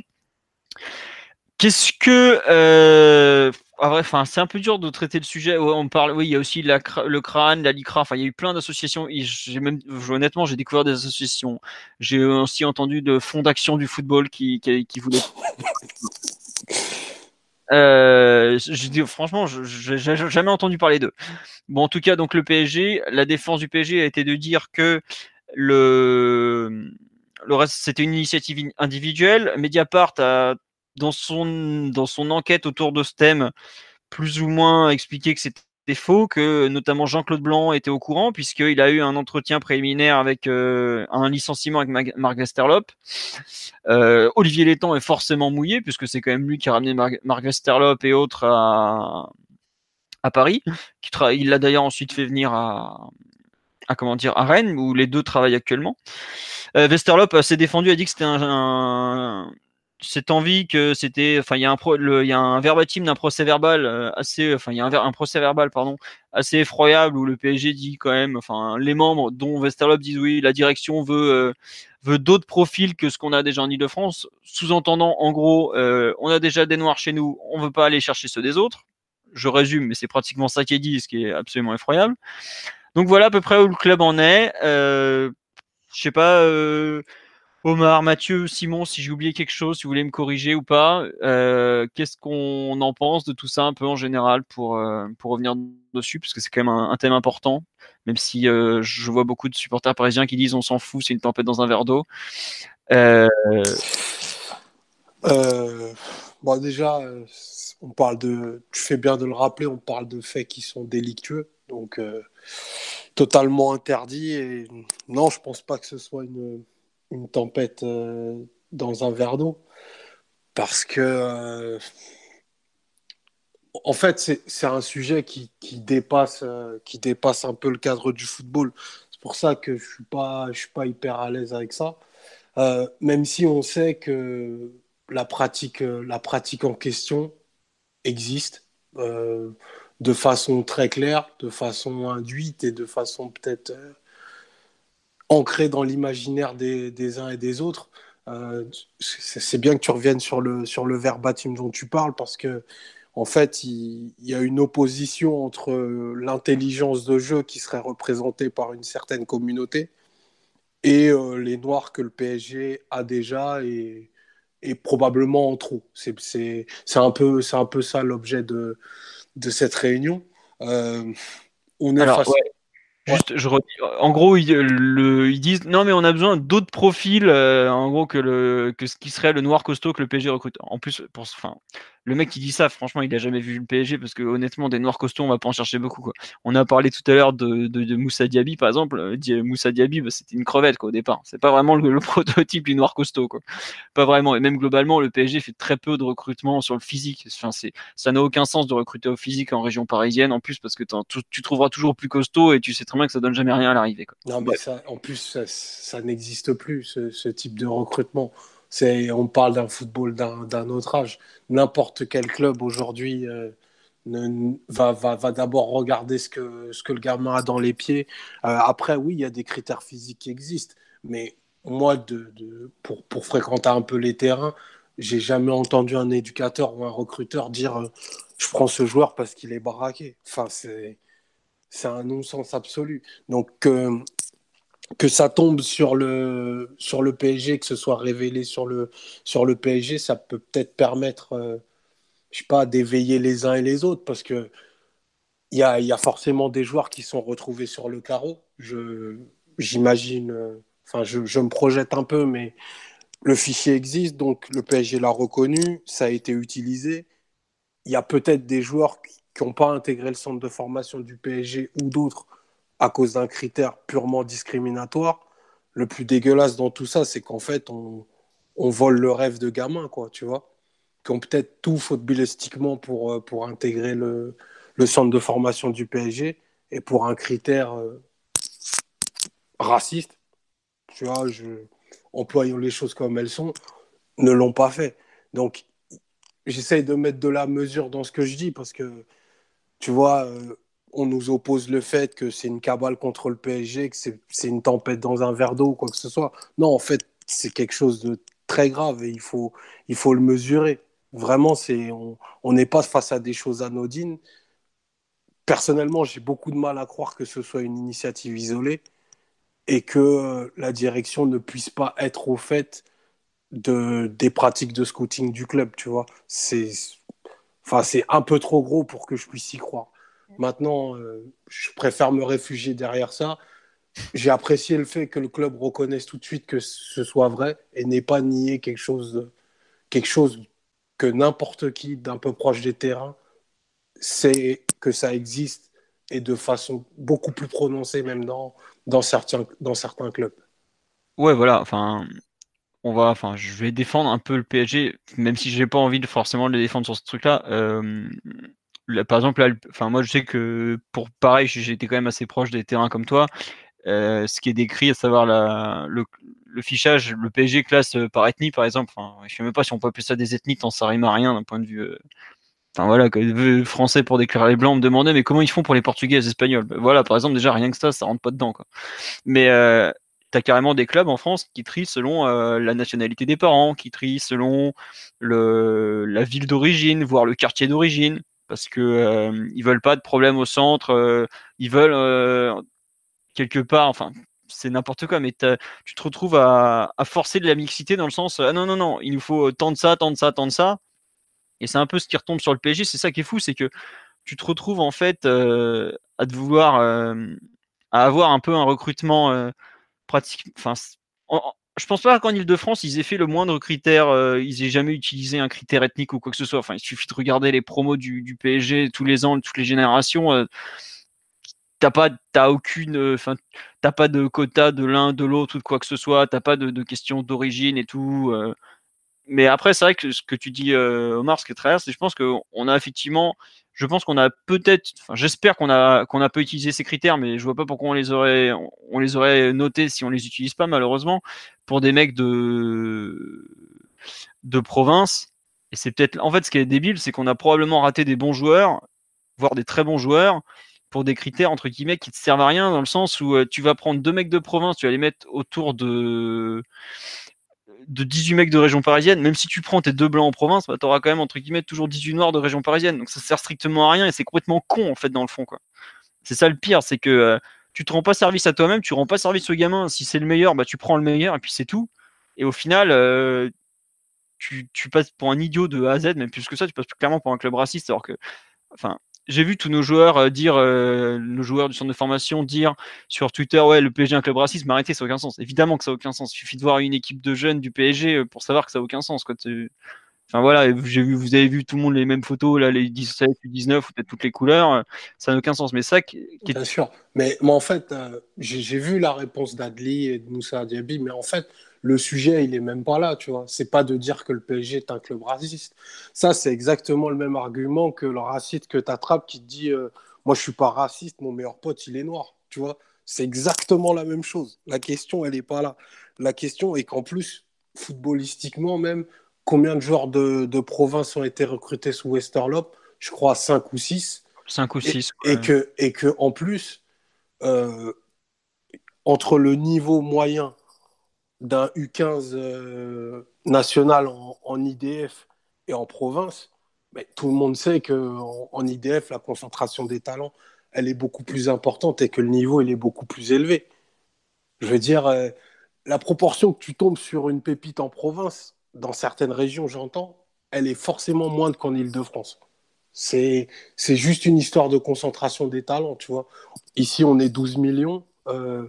Qu'est-ce que ah, c'est un peu dur de traiter le sujet. On parle, oui, il y a aussi le crâne, la LICRA. Enfin, il y a eu plein d'associations. Honnêtement, j'ai découvert des associations. J'ai aussi entendu de fonds d'action du football qui, qui, qui voulaient. Euh, franchement, je n'ai jamais entendu parler d'eux. Bon, en tout cas, donc le PSG, la défense du PSG a été de dire que le, le reste, c'était une initiative individuelle. Mediapart a, dans son, dans son enquête autour de ce thème, plus ou moins expliqué que c'était faux, que notamment Jean-Claude Blanc était au courant, puisqu'il a eu un entretien préliminaire avec euh, un licenciement avec Marc Westerlop. Euh, Olivier Létang est forcément mouillé, puisque c'est quand même lui qui a ramené Marc Westerlop et autres à, Paris. il l'a d'ailleurs ensuite fait venir à, à comment dire à Rennes où les deux travaillent actuellement. Euh, Westerlop s'est défendu, a dit que c'était un, cette envie que c'était, enfin il y a un pro, il y a un verbatim d'un procès verbal euh, assez, enfin il y a un, procès verbal pardon assez effroyable où le PSG dit quand même, enfin les membres dont Westerlop disent oui la direction veut euh, veut d'autres profils que ce qu'on a déjà en Ile-de-France, sous-entendant en gros euh, on a déjà des noirs chez nous, on veut pas aller chercher ceux des autres. Je résume, mais c'est pratiquement ça qui est dit, ce qui est absolument effroyable. Donc voilà à peu près où le club en est. Euh, je sais pas, euh, Omar, Mathieu, Simon, si j'ai oublié quelque chose, si vous voulez me corriger ou pas, euh, qu'est-ce qu'on en pense de tout ça un peu en général pour, euh, pour revenir dessus, parce que c'est quand même un, thème important, même si je vois beaucoup de supporters parisiens qui disent on s'en fout, c'est une tempête dans un verre d'eau. bon, déjà, on parle de, tu fais bien de le rappeler, on parle de faits qui sont délictueux. Donc, euh, totalement interdit. Et non, je pense pas que ce soit une, une tempête euh, dans un verre d'eau. Parce que, euh, en fait, c'est un sujet qui, qui dépasse, qui dépasse un peu le cadre du football. C'est pour ça que je ne suis, pas, suis pas hyper à l'aise avec ça. même si on sait que la pratique, la pratique en question existe de façon très claire, de façon induite et de façon peut-être euh, ancrée dans l'imaginaire des, uns et des autres. Euh, c'est bien que tu reviennes sur le, sur le verbatim dont tu parles parce que en fait, il, y a une opposition entre l'intelligence de jeu qui serait représentée par une certaine communauté et les noirs que le PSG a déjà et, probablement en trop. C'est un, peu, un peu ça l'objet de, de cette réunion. on est face... Juste, je en gros, ils, le, ils, disent non, mais on a besoin d'autres profils, euh, en gros, que, le, que ce qui serait le noir costaud que le PSG recrute. En plus, pour, enfin, le mec qui dit ça, franchement, il a jamais vu le PSG parce que honnêtement, des noirs costauds, on va pas en chercher beaucoup. On a parlé tout à l'heure de, Moussa Diaby, par exemple. Euh, Moussa Diaby, bah, c'était une crevette quoi, au départ. C'est pas vraiment le, (laughs) prototype du noir costaud. Quoi. Pas vraiment. Et même globalement, le PSG fait très peu de recrutement sur le physique. Enfin, ça n'a aucun sens de recruter au physique en région parisienne, en plus, parce que tu, trouveras toujours plus costaud et tu sais très bien que ça donne jamais rien à l'arrivée. Non, mais ça, en plus, ça, n'existe plus, ce type de recrutement on parle d'un football d'un autre âge. N'importe quel club aujourd'hui euh, va, d'abord regarder ce que, le gamin a dans les pieds. Euh, après, oui, il y a des critères physiques qui existent, mais moi, pour, fréquenter un peu les terrains, j'ai jamais entendu un éducateur ou un recruteur dire euh, je prends ce joueur parce qu'il est baraqué. Enfin, c'est c'est un non-sens absolu. Donc, que ça tombe sur le, sur le PSG, que ce soit révélé sur le, sur le PSG, ça peut peut-être permettre, euh, je sais pas, d'éveiller les uns et les autres, parce que il y a, y a, forcément des joueurs qui sont retrouvés sur le carreau. J'imagine, euh, enfin, je, je, me projette un peu, mais le fichier existe, donc le PSG l'a reconnu, ça a été utilisé. Il y a peut-être des joueurs qui n'ont pas intégré le centre de formation du PSG ou d'autres à cause d'un critère purement discriminatoire. Le plus dégueulasse dans tout ça, c'est qu'en fait, on, on, vole le rêve de gamins, quoi, tu vois, qui ont peut-être tout footballistiquement pour, euh, pour intégrer le, le, centre de formation du PSG et pour un critère euh, raciste, tu vois, je, employons les choses comme elles sont, ne l'ont pas fait. Donc, j'essaye de mettre de la mesure dans ce que je dis parce que, tu vois, euh, on nous oppose le fait que c'est une cabale contre le PSG, que c'est une tempête dans un verre d'eau ou quoi que ce soit. Non, en fait, c'est quelque chose de très grave et il faut, il faut le mesurer. Vraiment, c'est, on n'est pas face à des choses anodines. Personnellement, j'ai beaucoup de mal à croire que ce soit une initiative isolée et que la direction ne puisse pas être au fait de, des pratiques de scouting du club, tu vois. C'est, enfin, c'est un peu trop gros pour que je puisse y croire. Maintenant, euh, je préfère me réfugier derrière ça. J'ai apprécié le fait que le club reconnaisse tout de suite que ce soit vrai et n'ait pas nié quelque chose, quelque chose que n'importe qui d'un peu proche des terrains sait que ça existe et de façon beaucoup plus prononcée même dans, certains clubs. Ouais, voilà, enfin, on va, enfin, je vais défendre un peu le PSG, même si j'ai pas envie de forcément le défendre sur ce truc-là. Euh, par exemple, moi, je sais que pour pareil, été quand même assez proche des terrains comme toi. Euh, ce qui est décrit, à savoir le, fichage, le PSG classe euh, par ethnie, par exemple. Je sais même pas si on peut appeler ça des ethnies, tant ça rime à rien d'un point de vue. Euh, enfin voilà, français pour déclarer les blancs, on me demandait mais comment ils font pour les portugais et les espagnols? Ben, Voilà, par exemple, déjà rien que ça, ça rentre pas dedans. Mais euh, tu as carrément des clubs en France qui trient selon la nationalité des parents, qui trient selon la ville d'origine, voire le quartier d'origine parce que euh, ils veulent pas de problème au centre, euh, ils veulent euh, quelque part, enfin c'est n'importe quoi, mais tu te retrouves à, forcer de la mixité dans le sens ah non non non, il nous faut tant de ça, tant de ça, tant de ça, et c'est un peu ce qui retombe sur le PSG, c'est ça qui est fou, c'est que tu te retrouves en fait à vouloir à avoir un peu un recrutement pratique, enfin je pense pas qu'en Ile-de-France, ils aient fait le moindre critère, euh, ils aient jamais utilisé un critère ethnique ou quoi que ce soit. Enfin, il suffit de regarder les promos du, PSG tous les ans, toutes les générations. Euh, t'as pas, t'as aucune, euh, enfin, t'as pas de quota de l'un, de l'autre ou de quoi que ce soit. T'as pas de, de questions d'origine et tout. Mais après, c'est vrai que ce que tu dis, Omar, ce qui est très c'est je pense qu'on a effectivement je pense qu'on a peut-être, enfin, j'espère qu'on a qu'on a peu utilisé ces critères, mais je vois pas pourquoi on les aurait on les aurait notés si on les utilise pas malheureusement pour des mecs de de province. Et c'est peut-être en fait ce qui est débile, c'est qu'on a probablement raté des bons joueurs, voire des très bons joueurs pour des critères entre guillemets qui te servent à rien dans le sens où euh, tu vas prendre deux mecs de province, tu vas les mettre autour de de 18 mecs de région parisienne, même si tu prends tes deux blancs en province, bah, tu auras quand même entre guillemets toujours 18 noirs de région parisienne. Donc ça sert strictement à rien et c'est complètement con en fait dans le fond quoi. C'est ça le pire, c'est que euh, tu te rends pas service à toi-même, tu rends pas service au gamin. Si c'est le meilleur, bah tu prends le meilleur et puis c'est tout. Et au final, euh, tu, tu, passes pour un idiot de A à Z, même plus que ça, tu passes clairement pour un club raciste alors que, enfin, j'ai vu tous nos joueurs euh, dire, euh, nos joueurs du centre de formation dire sur Twitter, ouais, le PSG est un club raciste, mais arrêtez, ça n'a aucun sens. Évidemment que ça n'a aucun sens. Il suffit de voir une équipe de jeunes du PSG euh, pour savoir que ça n'a aucun sens. Quoi. Enfin voilà, j'ai vu, vous avez vu tout le monde les mêmes photos, là, les 17, les 19, ou peut-être toutes les couleurs, ça n'a aucun sens. Mais ça, qui est... Bien sûr. Mais, moi, en fait, j'ai vu la réponse d'Adli et de Moussa Diaby, mais en fait, le sujet, il est même pas là, tu vois. C'est pas de dire que le PSG est un club raciste. Ça, c'est exactement le même argument que le raciste que tu attrapes qui te dit euh, Moi, je suis pas raciste, mon meilleur pote, il est noir, tu vois. C'est exactement la même chose. La question, elle n'est pas là. La question est qu'en plus, footballistiquement même, combien de joueurs de, province ont été recrutés sous Westerlop? Je crois 5 ou 6. 5 ou 6. Et, que, et que, en plus, euh, entre le niveau moyen d'un U15 euh, national en, IDF et en province, mais tout le monde sait qu'en en, IDF, la concentration des talents, elle est beaucoup plus importante et que le niveau, il est beaucoup plus élevé. Je veux dire, euh, la proportion que tu tombes sur une pépite en province, dans certaines régions, j'entends, elle est forcément moindre qu'en Ile-de-France. C'est, juste une histoire de concentration des talents, tu vois. Ici, on est 12 millions. Euh,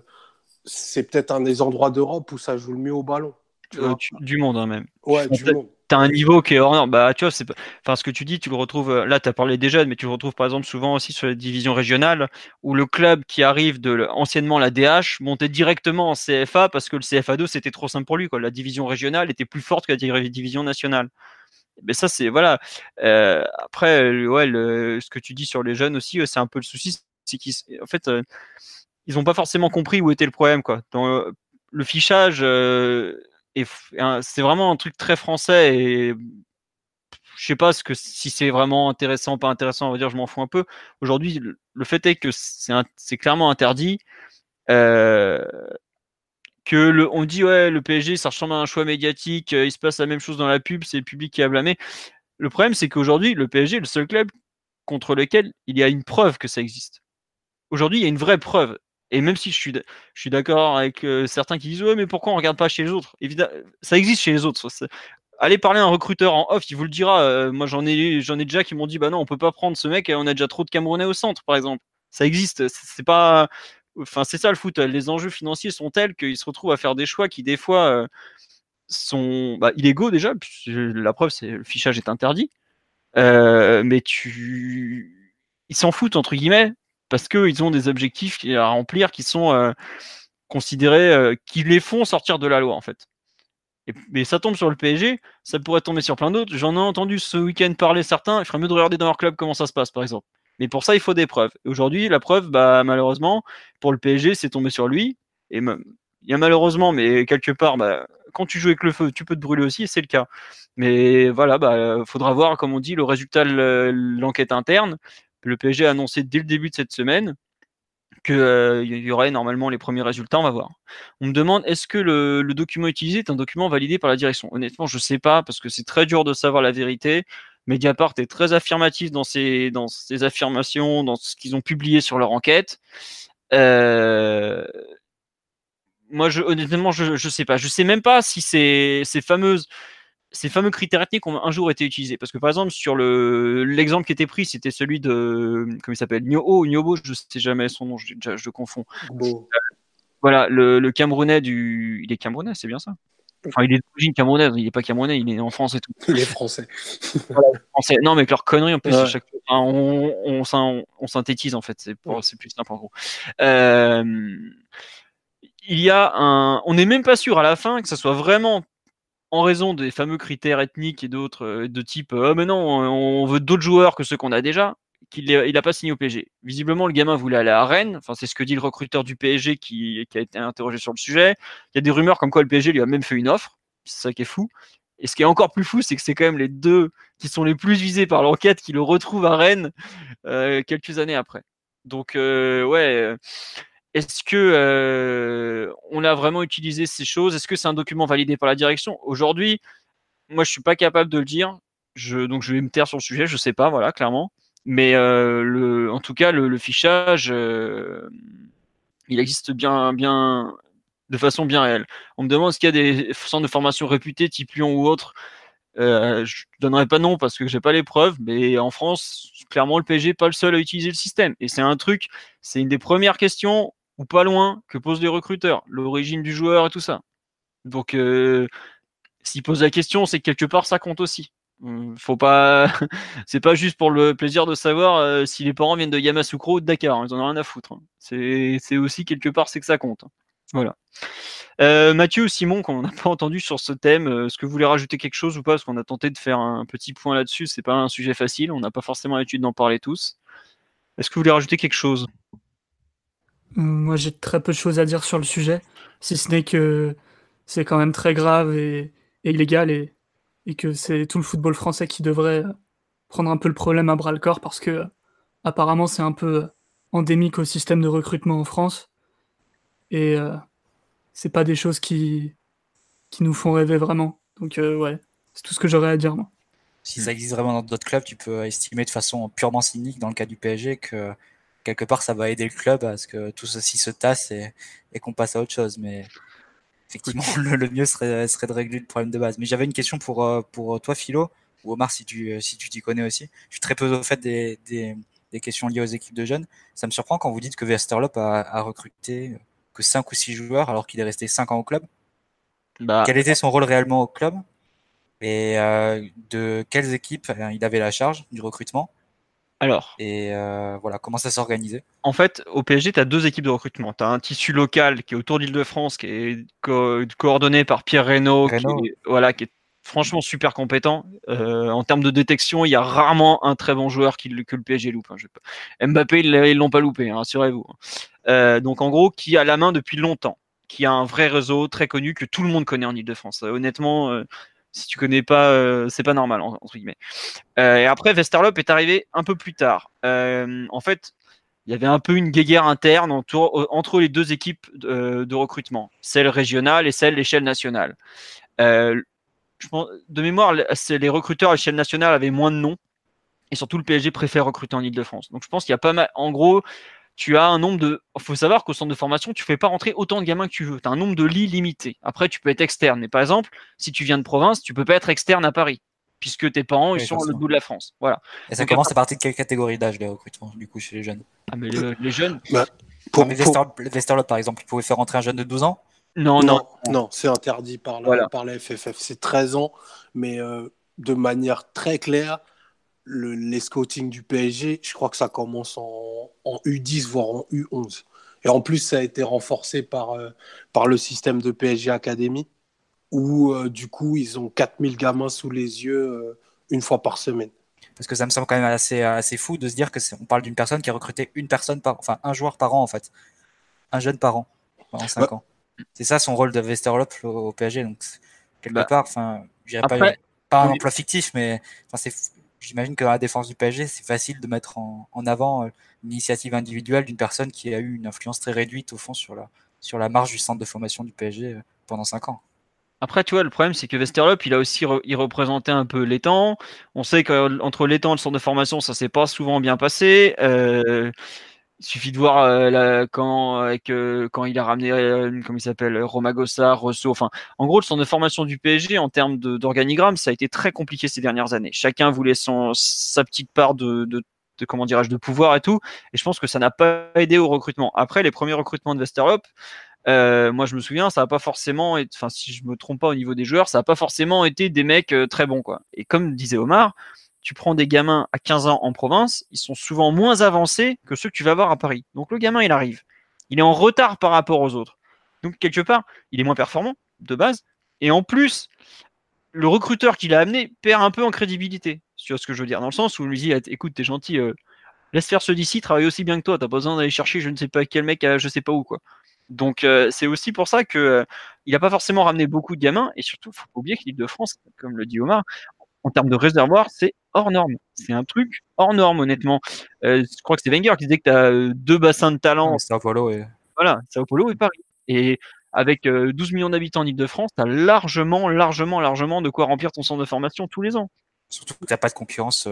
c'est peut-être un des endroits d'Europe où ça joue le mieux au ballon. Euh, du monde, hein, même. Ouais, du monde. Tu as un niveau qui est hors norme. Bah, tu vois, c'est enfin, ce que tu dis, tu le retrouves. Euh, là, tu as parlé des jeunes, mais tu le retrouves par exemple souvent aussi sur les divisions régionales où le club qui arrive de anciennement la DH montait directement en CFA parce que le CFA2 c'était trop simple pour lui. Quoi. La division régionale était plus forte que la division nationale. Mais ça, c'est voilà. Euh, après, ouais, ce que tu dis sur les jeunes aussi, c'est un peu le souci. C'est qu'en fait, ils n'ont pas forcément compris où était le problème. Quoi. Euh, le fichage, euh, c'est vraiment un truc très français et je sais pas si c'est vraiment intéressant pas intéressant, on va dire, je m'en fous un peu. Aujourd'hui, le, fait est que c'est clairement interdit. Euh, que on dit ouais le PSG ça ressemble à un choix médiatique, il se passe la même chose dans la pub, c'est le public qui a blâmé. Le problème c'est qu'aujourd'hui le PSG est le seul club contre lequel il y a une preuve que ça existe. Aujourd'hui il y a une vraie preuve. Et même si je suis, d'accord avec euh, certains qui disent ouais, mais pourquoi on regarde pas chez les autres? Évidemment, ça existe chez les autres. Allez parler à un recruteur en off, il vous le dira. Euh, moi, j'en ai, j'en ai déjà qui m'ont dit bah non, on peut pas prendre ce mec, on a déjà trop de Camerounais au centre, par exemple. Ça existe. C'est pas, enfin, c'est ça le foot. Les enjeux financiers sont tels qu'ils se retrouvent à faire des choix qui des fois euh, sont bah, illégaux déjà. La preuve, c'est le fichage est interdit. mais tu, ils s'en foutent entre guillemets parce qu'ils ont des objectifs à remplir qui sont euh, considérés, euh, qui les font sortir de la loi en fait. Et, mais ça tombe sur le PSG, ça pourrait tomber sur plein d'autres. J'en ai entendu ce week-end parler certains, il ferait mieux de regarder dans leur club comment ça se passe par exemple. Mais pour ça, il faut des preuves. Aujourd'hui, la preuve, bah, malheureusement, pour le PSG, c'est tombé sur lui. Et il y a malheureusement, mais quelque part, bah, quand tu joues avec le feu, tu peux te brûler aussi, et c'est le cas. Mais voilà, bah, faudra voir, comme on dit, le résultat de l'enquête interne. Le PSG a annoncé dès le début de cette semaine qu'il euh, y aurait normalement les premiers résultats, on va voir. On me demande est-ce que le, document utilisé est un document validé par la direction? Honnêtement, je ne sais pas parce que c'est très dur de savoir la vérité. Mediapart est très affirmatif dans ses, affirmations, dans ce qu'ils ont publié sur leur enquête. Euh, moi, honnêtement, je ne sais pas. Je ne sais même pas si ces fameuses ces fameux critères ethniques ont un jour été utilisés. Parce que par exemple, sur le l'exemple qui était pris, c'était celui de comment il s'appelle Nyoho ou Nyobo, je sais jamais son nom, je, je, confonds. Voilà, le, le, Camerounais du. Il est Camerounais, c'est bien ça? Enfin, il est d'origine camerounaise, il n'est pas camerounais, il est en France et tout. Il est français. (laughs) français. Non, mais avec leur connerie, en plus, chaque... on, on, on, synthétise, en fait, c'est plus simple en gros. Euh, il y a un. On n'est même pas sûr à la fin que ça soit vraiment en raison des fameux critères ethniques et d'autres euh, de type oh mais non on veut d'autres joueurs que ceux qu'on a déjà qu'il il a pas signé au PSG. Visiblement le gamin voulait aller à Rennes, enfin c'est ce que dit le recruteur du PSG qui, a été interrogé sur le sujet. Il y a des rumeurs comme quoi le PSG lui a même fait une offre, c'est ça qui est fou. Et ce qui est encore plus fou, c'est que c'est quand même les deux qui sont les plus visés par l'enquête qui le retrouvent à Rennes euh, quelques années après. Donc ouais, est-ce que on a vraiment utilisé ces choses? Est-ce que c'est un document validé par la direction? Aujourd'hui, moi, je suis pas capable de le dire. Je, donc, je vais me taire sur le sujet. Je sais pas, voilà, clairement. Mais en tout cas, le, fichage, il existe bien, bien, de façon bien réelle. On me demande est-ce qu'il y a des centres de formation réputés, type Lyon ou autre? Je ne donnerai pas nom parce que j'ai pas les preuves, mais en France, clairement, le PSG n'est pas le seul à utiliser le système. Et c'est un truc, c'est une des premières questions, ou pas loin, que posent les recruteurs, l'origine du joueur et tout ça. Donc, euh, s'ils posent la question, c'est que quelque part, ça compte aussi. Hum, faut pas, (laughs) c'est pas juste pour le plaisir de savoir euh, si les parents viennent de Yamoussoukro ou de Dakar. Hein, ils en ont rien à foutre. Hein. C'est aussi quelque part, c'est que ça compte. Hein. Voilà. Euh, Mathieu ou Simon, qu'on n'a (laughs) pas entendu sur ce thème, est-ce que vous voulez rajouter quelque chose ou pas? Parce qu'on a tenté de faire un petit point là-dessus. C'est pas un sujet facile. On n'a pas forcément l'habitude d'en parler tous. Est-ce que vous voulez rajouter quelque chose? Moi, j'ai très peu de choses à dire sur le sujet, si ce n'est que c'est quand même très grave et, illégal et, que c'est tout le football français qui devrait prendre un peu le problème à bras le corps parce que apparemment c'est un peu endémique au système de recrutement en France et euh, c'est pas des choses qui, qui nous font rêver vraiment. Donc euh, ouais, c'est tout ce que j'aurais à dire moi. Si ça existe vraiment dans d'autres clubs, tu peux estimer de façon purement cynique dans le cas du PSG que quelque part ça va aider le club à ce que tout ceci se tasse et, et qu'on passe à autre chose. Mais effectivement, le, mieux serait, serait, de régler le problème de base. Mais j'avais une question pour, euh, pour toi, Philo, ou Omar, si tu si tu t'y connais aussi. Je suis très peu au fait des, des, des, questions liées aux équipes de jeunes. Ça me surprend quand vous dites que Westerlop a, a recruté 5 ou 6 joueurs alors qu'il est resté 5 ans au club. Bah, Quel était son rôle réellement au club? Et euh, de quelles équipes euh, il avait la charge du recrutement? Alors. Et euh, voilà, comment ça s'organisait? En fait, au PSG, tu as deux équipes de recrutement. Tu as un tissu local qui est autour d'Île-de-France, qui est coordonné par Pierre Reynaud, Qui, voilà, qui est franchement super compétent. en termes de détection, il y a rarement un très bon joueur qui, que le PSG loupe. Hein, Mbappé, ils l'ont pas loupé, hein, rassurez-vous. Euh, donc en gros, qui a la main depuis longtemps, qui a un vrai réseau très connu que tout le monde connaît en Ile-de-France. Euh, honnêtement, euh, si tu connais pas, c'est pas normal entre guillemets. et après, Westerlop est arrivé un peu plus tard. en fait, il y avait un peu une guéguerre interne entre, les deux équipes de, recrutement, celle régionale et celle l'échelle nationale. de mémoire, les recruteurs à l'échelle nationale avaient moins de noms et surtout le PSG préfère recruter en Ile-de-France. Donc je pense qu'il y a pas mal. En gros, tu as un nombre de. Il faut savoir qu'au centre de formation, tu ne fais pas rentrer autant de gamins que tu veux. Tu as un nombre de lits limité. Après, tu peux être externe. Mais par exemple, si tu viens de province, tu peux pas être externe à Paris, puisque tes parents ils sont au bout de la France. Voilà. Et ça commence à partir de quelle catégorie d'âge les recrutements, du coup, chez les jeunes? Ah, mais les jeunes. Bah, pour, Westerlo, par exemple, il pouvait faire rentrer un jeune de 12 ans? Non, non, non, c'est interdit par la, par la FFF. C'est 13 ans, mais euh, de manière très claire le, les scouting du PSG, je crois que ça commence en, U10, voire en U11. Et en plus, ça a été renforcé par, euh, par le système de PSG Academy, où euh, du coup, ils ont 4000 gamins sous les yeux euh, une fois par semaine. Parce que ça me semble quand même assez, assez fou de se dire que on parle d'une personne qui a recruté une personne par, enfin un joueur par an en fait, un jeune par an pendant 5 ans. C'est ça son rôle de Westerlop au, PSG. Donc quelque bah, part, enfin, pas, pas un emploi fictif, mais c'est j'imagine que dans la défense du PSG, c'est facile de mettre en, avant euh, l'initiative individuelle d'une personne qui a eu une influence très réduite au fond sur la, sur la marge du centre de formation du PSG euh, pendant 5 ans. Après, tu vois, le problème, c'est que Westerlop, il a aussi il représentait un peu l'étang. On sait qu'entre l'étang et le centre de formation, ça s'est pas souvent bien passé. Euh, il suffit de voir euh, quand, euh, quand il a ramené, euh, comment il s'appelle, Romagosa, Rousseau. Enfin, en gros, le centre de formation du PSG, en termes d'organigramme, ça a été très compliqué ces dernières années. Chacun voulait son, sa petite part de, de, comment dirais-je, de pouvoir et tout. Et je pense que ça n'a pas aidé au recrutement. Après, les premiers recrutements de Westerlop, euh, moi, je me souviens, ça n'a pas forcément, enfin, si je me trompe pas au niveau des joueurs, ça n'a pas forcément été des mecs très bons, quoi. Et comme disait Omar, tu prends des gamins à 15 ans en province, ils sont souvent moins avancés que ceux que tu vas voir à Paris. Donc le gamin, il arrive. Il est en retard par rapport aux autres. Donc quelque part, il est moins performant de base. Et en plus, le recruteur qu'il a amené perd un peu en crédibilité. Tu vois ce que je veux dire? Dans le sens où il lui dit écoute, t'es gentil, euh, laisse faire ceux d'ici, travaille aussi bien que toi. T'as pas besoin d'aller chercher je ne sais pas quel mec à je sais pas où. quoi. Donc euh, c'est aussi pour ça que euh, il n'a pas forcément ramené beaucoup de gamins. Et surtout, faut pas oublier que l'île de France, comme le dit Omar, en termes de réservoir, c'est hors norme. C'est un truc hors norme, honnêtement. Euh, je crois que c'est Wenger qui disait que tu as euh, deux bassins de talent. C'est Voilà, Voilà, Sao Paulo et Paris. Et avec 12 millions d'habitants en Ile-de-France, tu as largement, largement, largement de quoi remplir ton centre de formation tous les ans. Surtout que tu n'as pas de concurrence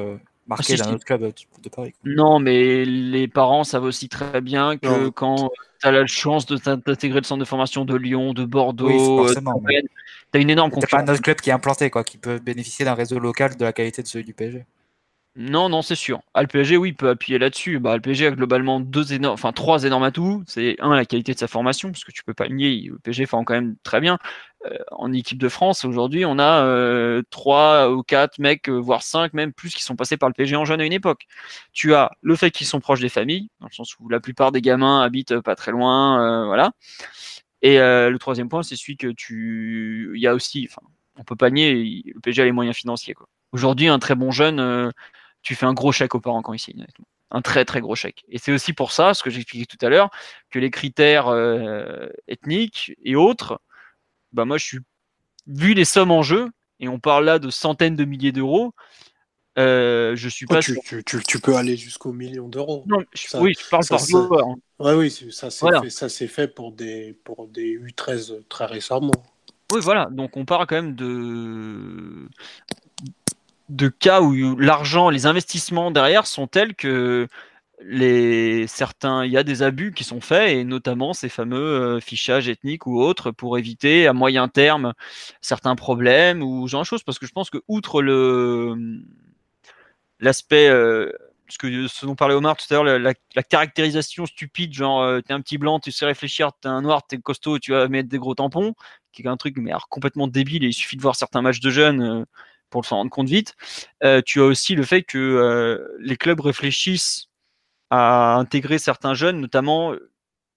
Ah, si, si. autre club de Paris. quoi. Non, mais les parents savent aussi très bien que Non. quand tu as la chance de t'in- d'intégrer le centre de formation de Lyon, de Bordeaux, Oui, euh, tu as une énorme T'as pas concurrence. un autre club qui est implanté, quoi, qui peut bénéficier d'un réseau local de la qualité de celui du PSG. Non, non, c'est sûr. Ah, le PSG, oui, peut appuyer là-dessus. Bah, a globalement deux énormes, enfin trois énormes atouts. C'est un, la qualité de sa formation, parce que tu peux pas nier. Le PSG forme quand même très bien. Euh, en équipe de France, aujourd'hui, on a euh, trois ou quatre mecs, euh, voire cinq même plus, qui sont passés par le PSG en jeune à une époque. Tu as le fait qu'ils sont proches des familles, dans le sens où la plupart des gamins habitent pas très loin, voilà. Et le troisième point, c'est celui que tu, il y a aussi, enfin, on peut pas nier, le PSG a les moyens financiers. Aujourd'hui, un très bon jeune, tu fais un gros chèque aux parents quand ils signent. honnêtement. Un très très gros chèque. Et c'est aussi pour ça, ce que j'expliquais tout à l'heure, que les critères euh, ethniques et autres, bah moi je suis vu les sommes en jeu, et on parle là de centaines de milliers d'euros, euh, je suis pas Ouais, tu, sûr. tu, tu, tu peux aller jusqu'au million d'euros. Oui, je parle ça, par ça- joueur. hein. Ouais, oui, c'est- ça s'est Voilà. fait, ça s'est fait pour des, pour des U13 très récemment. Oui, voilà. Donc on parle quand même de de cas où l'argent, les investissements derrière sont tels que les certains, il y a des abus qui sont faits et notamment ces fameux euh, fichages ethniques ou autres pour éviter à moyen terme certains problèmes ou genre de choses. Parce que je pense que outre le l'aspect euh, ce que ce dont parlait Omar tout à l'heure, la, caractérisation stupide, genre euh, t'es un petit blanc, tu sais réfléchir, t'es un noir, t'es costaud, tu vas mettre des gros tampons, qui est un truc mais complètement débile et il suffit de voir certains matchs de jeunes euh, pour s'en rendre compte vite. Euh, tu as aussi le fait que euh, les clubs réfléchissent à intégrer certains jeunes, notamment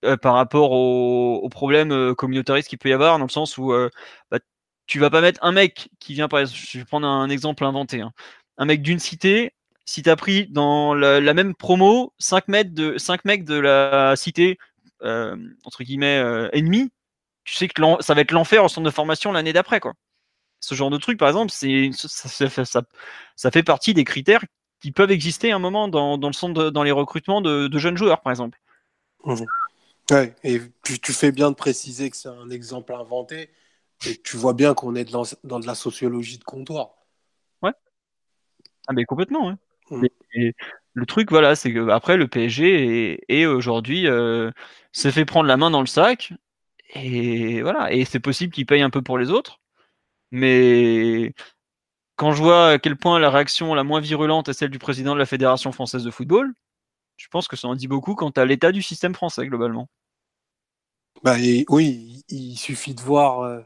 euh, par rapport aux, problèmes communautaristes qu'il peut y avoir, dans le sens où bah, tu vas pas mettre un mec qui vient, par exemple, je vais prendre un exemple inventé, hein. un mec d'une cité, si tu as pris dans la, même promo 5, mètres de, 5 mecs de la cité, entre guillemets, ennemie, tu sais que ça va être l'enfer au centre de formation l'année d'après. quoi. Ce genre de truc, par exemple, c'est ça, ça, fait- ça- ça fait partie des critères qui peuvent exister à un moment dans, dans le centre de- dans les recrutements de, de jeunes joueurs, par exemple. Ouais, et tu, tu fais bien de préciser que c'est un exemple inventé et tu vois bien qu'on est dans, dans de la sociologie de comptoir. Ah mais complètement. ouais. Et le truc, voilà, c'est que après le PSG est, aujourd'hui euh, s'est fait prendre la main dans le sac et voilà. Et c'est possible qu'il paye un peu pour les autres, mais quand je vois à quel point la réaction la moins virulente est celle du président de la Fédération française de football, je pense que ça en dit beaucoup quant à l'état du système français globalement. Bah, oui, il, suffit de voir euh,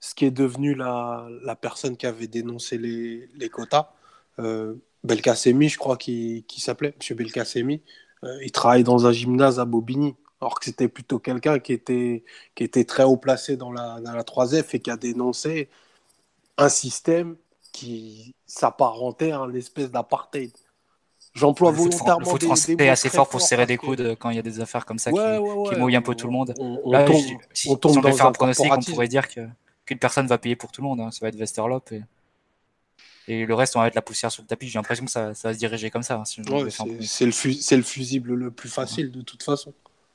ce qui est devenu la, personne qui avait dénoncé les, quotas. Euh, Belkacemi, je crois qu'il qu'il s'appelait, M. Belkacemi. Euh, il travaille dans un gymnase à Bobigny. Alors que c'était plutôt quelqu'un qui était, qui était très haut placé dans la, dans la 3F et qui a dénoncé un système qui s'apparentait à une espèce d'apartheid. J'emploie volontairement le foot français des est assez fort pour serrer des coudes quand il y a des affaires comme ça Ouais, qui, ouais, ouais, qui mouillent un peu on- tout le monde. On, on Là, tombe, je- si, on tombe si on devait dans faire un pronostic, on pourrait dire qu'une personne va payer pour tout le monde. hein. Ça va être Westerlop et, et le reste, on va mettre la poussière sur le tapis. J'ai l'impression que ça, ça va se diriger comme ça. hein, si le, fu- c'est le fusible le plus facile de toute façon.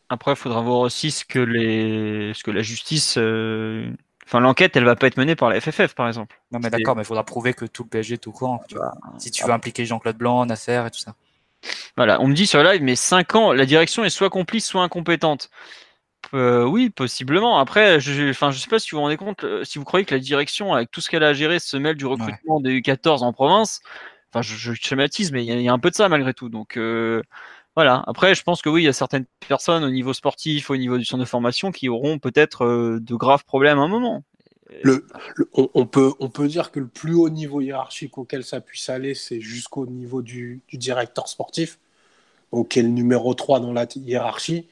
Après, il faudra voir aussi ce que les, ce que la justice, euh, enfin l'enquête, elle va pas être menée par la FFF par exemple. Non, mais d'accord, mais il faudra prouver que tout le PSG est au courant. tu vois. Si tu veux ah. impliquer Jean-Claude Blanc, Nasser et tout ça. Voilà, on me dit sur le live, mais 5 ans, la direction est soit complice, soit incompétente. Euh, oui, possiblement. Après, je, enfin, je sais pas si vous vous rendez compte, euh, si vous croyez que la direction, avec tout ce qu'elle a à gérer, se mêle du recrutement des U14 en province. Enfin, je, je schématise, mais il y, a- il y a un peu de ça malgré tout. Donc, euh, voilà. Après, je pense que oui, il y a certaines personnes au niveau sportif, au niveau du centre de formation, qui auront peut-être euh, de graves problèmes à un moment. On, peut, on peut dire que le plus haut niveau hiérarchique auquel ça puisse aller, c'est jusqu'au niveau du, directeur sportif, donc qui est le numéro 3 dans la hiérarchie,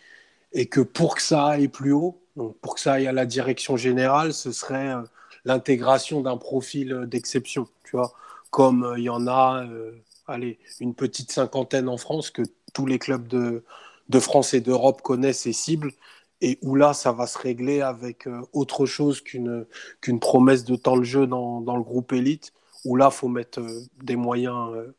et que pour que ça aille plus haut, donc pour que ça aille à la direction générale, ce serait euh, l'intégration d'un profil euh, d'exception, tu vois, comme il y en a, allez, une petite cinquantaine en France que tous les clubs de, France et d'Europe connaissent et ciblent, et où là, ça va se régler avec euh, autre chose qu'une qu'une promesse de temps de jeu dans, dans le groupe élite, où là, il faut mettre euh, des moyens euh,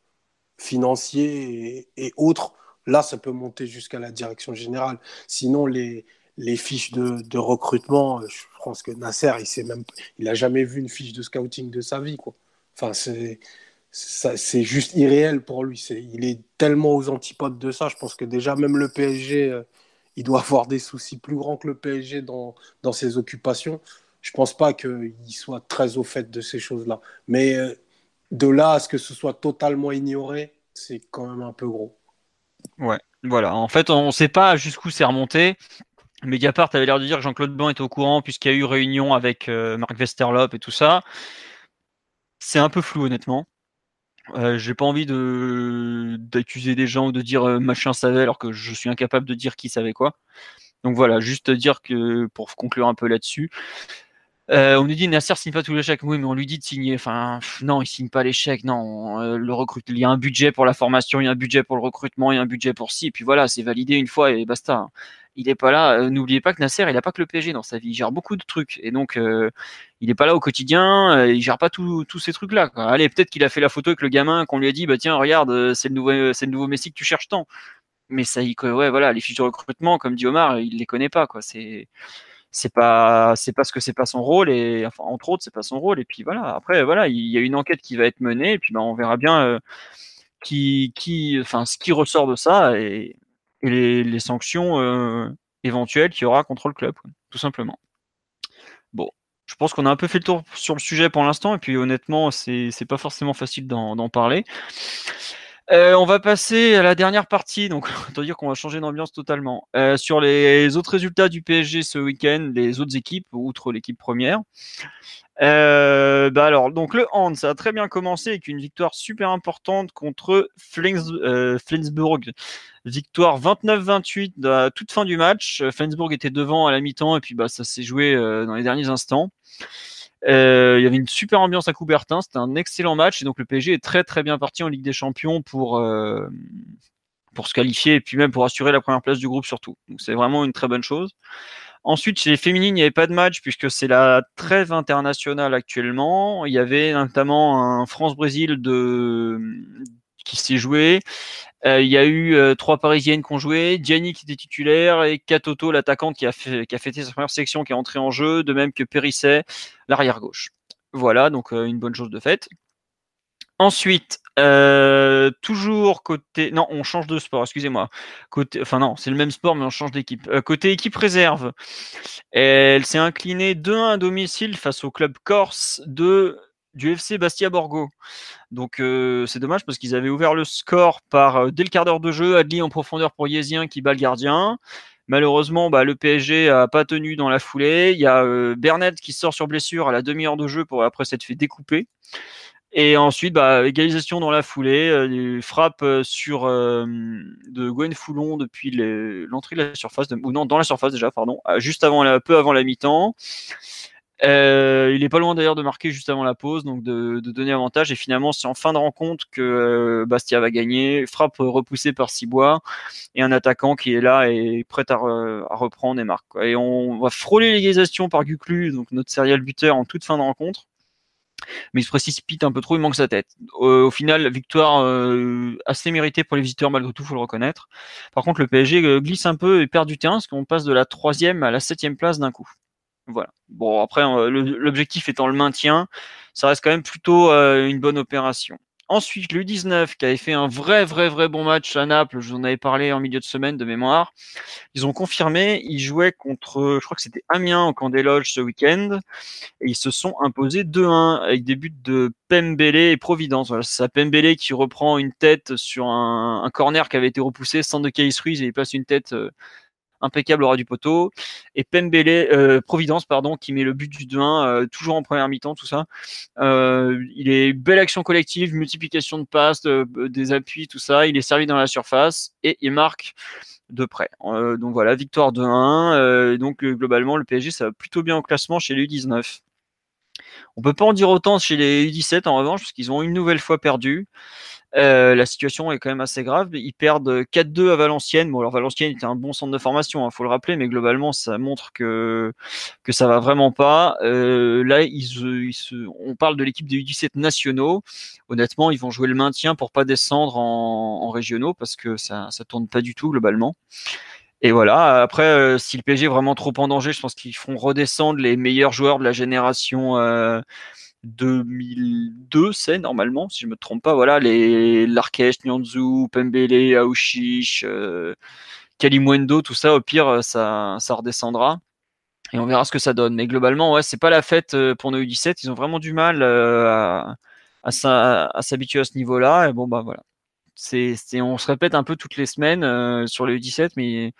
financiers et, autres. Là, ça peut monter jusqu'à la direction générale. Sinon, les, les fiches de, recrutement, je pense que Nasser, il sait même, il a jamais vu une fiche de scouting de sa vie, quoi. Enfin, c'est, c'est juste irréel pour lui. Il est tellement aux antipodes de ça. Je pense que déjà même le PSG, euh, il doit (laughs) avoir des soucis plus grands que le PSG dans, dans ses occupations. Je pense pas qu'il soit très au fait de ces choses-là. Mais euh, de là à ce que ce soit totalement ignoré, c'est quand même un peu gros. Ouais, voilà. En fait, on ne sait pas jusqu'où c'est remonté. Mediapart avait l'air de dire que Jean-Claude Blanc est au courant puisqu'il y a eu réunion avec euh, Marc Westerlop et tout ça. C'est un peu flou honnêtement. Euh, j'ai pas envie d'accuser des gens ou de dire euh, machin savait alors que je suis incapable de dire qui savait quoi. Donc voilà, juste dire que pour conclure un peu là-dessus, euh, on nous dit Nasser signe pas tous les chèques. Oui, mais on lui dit de signer. Enfin, non, il signe pas les chèques. Non, euh, le. Il y a un budget pour la formation, il y a un budget pour le recrutement, il y a un budget pour ci. Et puis voilà, c'est validé une fois et basta. Il est pas là. Euh, n'oubliez pas que Nasser, il a pas que le PSG dans sa vie. Il gère beaucoup de trucs et donc il est pas là au quotidien. il gère pas tous ces trucs-là. Allez, peut-être qu'il a fait la photo avec le gamin qu'on lui a dit, bah tiens, regarde, c'est le nouveau, c'est le nouveau Messi que tu cherches tant. Mais ça, il, ouais, voilà, les fiches de recrutement, comme dit Omar, il les connaît pas, quoi. C'est c'est pas c'est parce que c'est pas son rôle et enfin entre autres c'est pas son rôle et puis voilà. Après voilà il y a une enquête qui va être menée et puis ben, on verra bien qui qui enfin ce qui ressort de ça et, les, les, sanctions éventuelles qu'il y aura contre le club tout simplement. Bon je pense qu'on a un peu fait le tour sur le sujet pour l'instant et puis honnêtement c'est c'est pas forcément facile d'en parler euh, on va passer à la dernière partie, donc (laughs) autant dire qu'on va changer d'ambiance totalement. Euh, sur les autres résultats du PSG ce week-end, les autres équipes, outre l'équipe première. Euh, bah alors, donc le hand, ça a très bien commencé avec une victoire super importante contre Flensburg. Victoire 29-28 à toute fin du match. Flensburg était devant à la mi-temps et puis bah, ça s'est joué dans les derniers instants. Euh, il y avait une super ambiance à Coubertin, c'était un excellent match et donc le PSG est très très bien parti en Ligue des Champions pour euh, pour se qualifier et puis même pour assurer la première place du groupe surtout. Donc c'est vraiment une très bonne chose. Ensuite, chez les féminines, il n'y avait pas de match puisque c'est la trêve internationale actuellement. Il y avait notamment un France-Brésil qui s'est joué. Euh, il y a eu euh, trois Parisiennes qui ont joué, Gianni qui était titulaire et Katoto, l'attaquante qui a, fait, qui a fêté sa première section, qui est entrée en jeu, de même que Périsset, l'arrière gauche. Voilà, donc euh, une bonne chose de fait. Ensuite, toujours côté. Non, on change de sport, excusez-moi. Côté... Enfin, non, c'est le même sport, mais on change d'équipe. côté équipe réserve, elle s'est inclinée 2-1 à domicile face au club corse de du FC Bastia Borgo. Donc euh, c'est dommage parce qu'ils avaient ouvert le score par euh, dès le quart d'heure de jeu, Adli en profondeur pour Yezien qui bat le gardien. Malheureusement, bah, le PSG a pas tenu dans la foulée. Il y a euh, Bernet qui sort sur blessure à la demi-heure de jeu pour après s'être fait découper. Et ensuite, bah, égalisation dans la foulée, frappe sur de Gwen Foulon depuis l'entrée de la surface, ou non, dans la surface déjà, pardon, juste avant la, peu avant la mi-temps. Euh, il est pas loin d'ailleurs de marquer juste avant la pause, donc de, donner avantage. Et finalement, c'est en fin de rencontre que euh, Bastia va gagner. Frappe repoussée par Cibois et un attaquant qui est là et prêt à, reprendre et marque. Et on va frôler l'égalisation par Guclu, donc notre serial buteur en toute fin de rencontre. Mais il se précipite un peu trop, il manque sa tête. Au, final, victoire euh, assez méritée pour les visiteurs malgré tout, faut le reconnaître. Par contre, le PSG glisse un peu et perd du terrain, parce qu'on passe de la troisième à la septième place d'un coup. Voilà. Bon, après, euh, l'objectif étant le maintien, ça reste quand même plutôt euh, une bonne opération. Ensuite, le 19 qui avait fait un vrai, vrai, vrai bon match à Naples, je vous en avais parlé en milieu de semaine de mémoire. Ils ont confirmé, ils jouaient contre, je crois que c'était Amiens au camp des loges ce week-end, et ils se sont imposés 2-1 avec des buts de Pembele et Providence. Voilà, c'est Pembele qui reprend une tête sur un, corner qui avait été repoussé, sans de Case et il passe une tête euh, impeccable au ras du poteau. Et Pembele, euh, Providence, pardon, qui met le but du 2-1, euh, toujours en première mi-temps, tout ça. Euh, il est belle action collective, multiplication de passes, des appuis, tout ça. Il est servi dans la surface et il marque de près. donc voilà, victoire 2-1. donc globalement, le PSG, ça va plutôt bien au classement chez les U19. On peut pas en dire autant chez les U17 en revanche, parce qu'ils ont une nouvelle fois perdu. Euh, la situation est quand même assez grave. Ils perdent 4-2 à Valenciennes. Bon, alors Valenciennes était un bon centre de formation, il hein, faut le rappeler, mais globalement, ça montre que que ça va vraiment pas. Euh, là, on parle de l'équipe des U17 nationaux. Honnêtement, ils vont jouer le maintien pour pas descendre en, en régionaux parce que ça ça tourne pas du tout globalement. Et voilà, après, euh, si le PSG est vraiment trop en danger, je pense qu'ils feront redescendre les meilleurs joueurs de la génération 2002, c'est normalement, si je me trompe pas. Voilà, les Larkesh, Nyanzu, Pembele, Aouchiche, euh, Kalimwendo, tout ça, au pire, ça, ça redescendra. Et on verra ce que ça donne. Mais globalement, ouais, c'est pas la fête pour nos U17. Ils ont vraiment du mal à s'habituer à ce niveau-là. Et bon, bah voilà on se répète un peu toutes les semaines euh, sur le U17, mais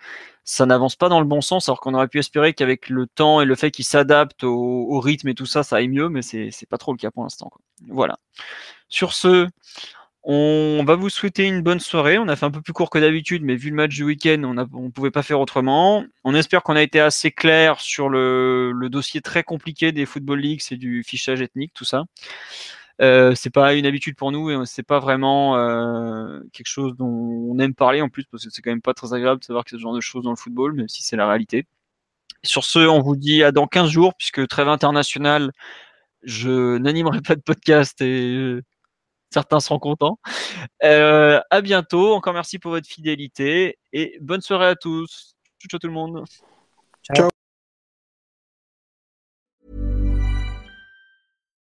ça n'avance pas dans le bon sens, alors qu'on aurait pu espérer qu'avec le temps et le fait qu'il s'adapte au, rythme et tout ça, ça aille mieux, mais c'est, pas trop le cas pour l'instant. Voilà. Sur ce, on va vous souhaiter une bonne soirée. On a fait un peu plus court que d'habitude, mais vu le match du week-end, on ne pouvait pas faire autrement. On espère qu'on a été assez clair sur le dossier très compliqué des Football Leagues et du fichage ethnique, tout ça. Euh, c'est pas une habitude pour nous et c'est pas vraiment euh, quelque chose dont on aime parler en plus parce que c'est quand même pas très agréable de savoir que ce genre de choses dans le football, même si c'est la réalité. Sur ce, on vous dit à dans 15 jours puisque trêve international, je n'animerai pas de podcast et certains seront contents. Euh, à bientôt. Encore merci pour votre fidélité et bonne soirée à tous. Ciao tout le monde. Ciao.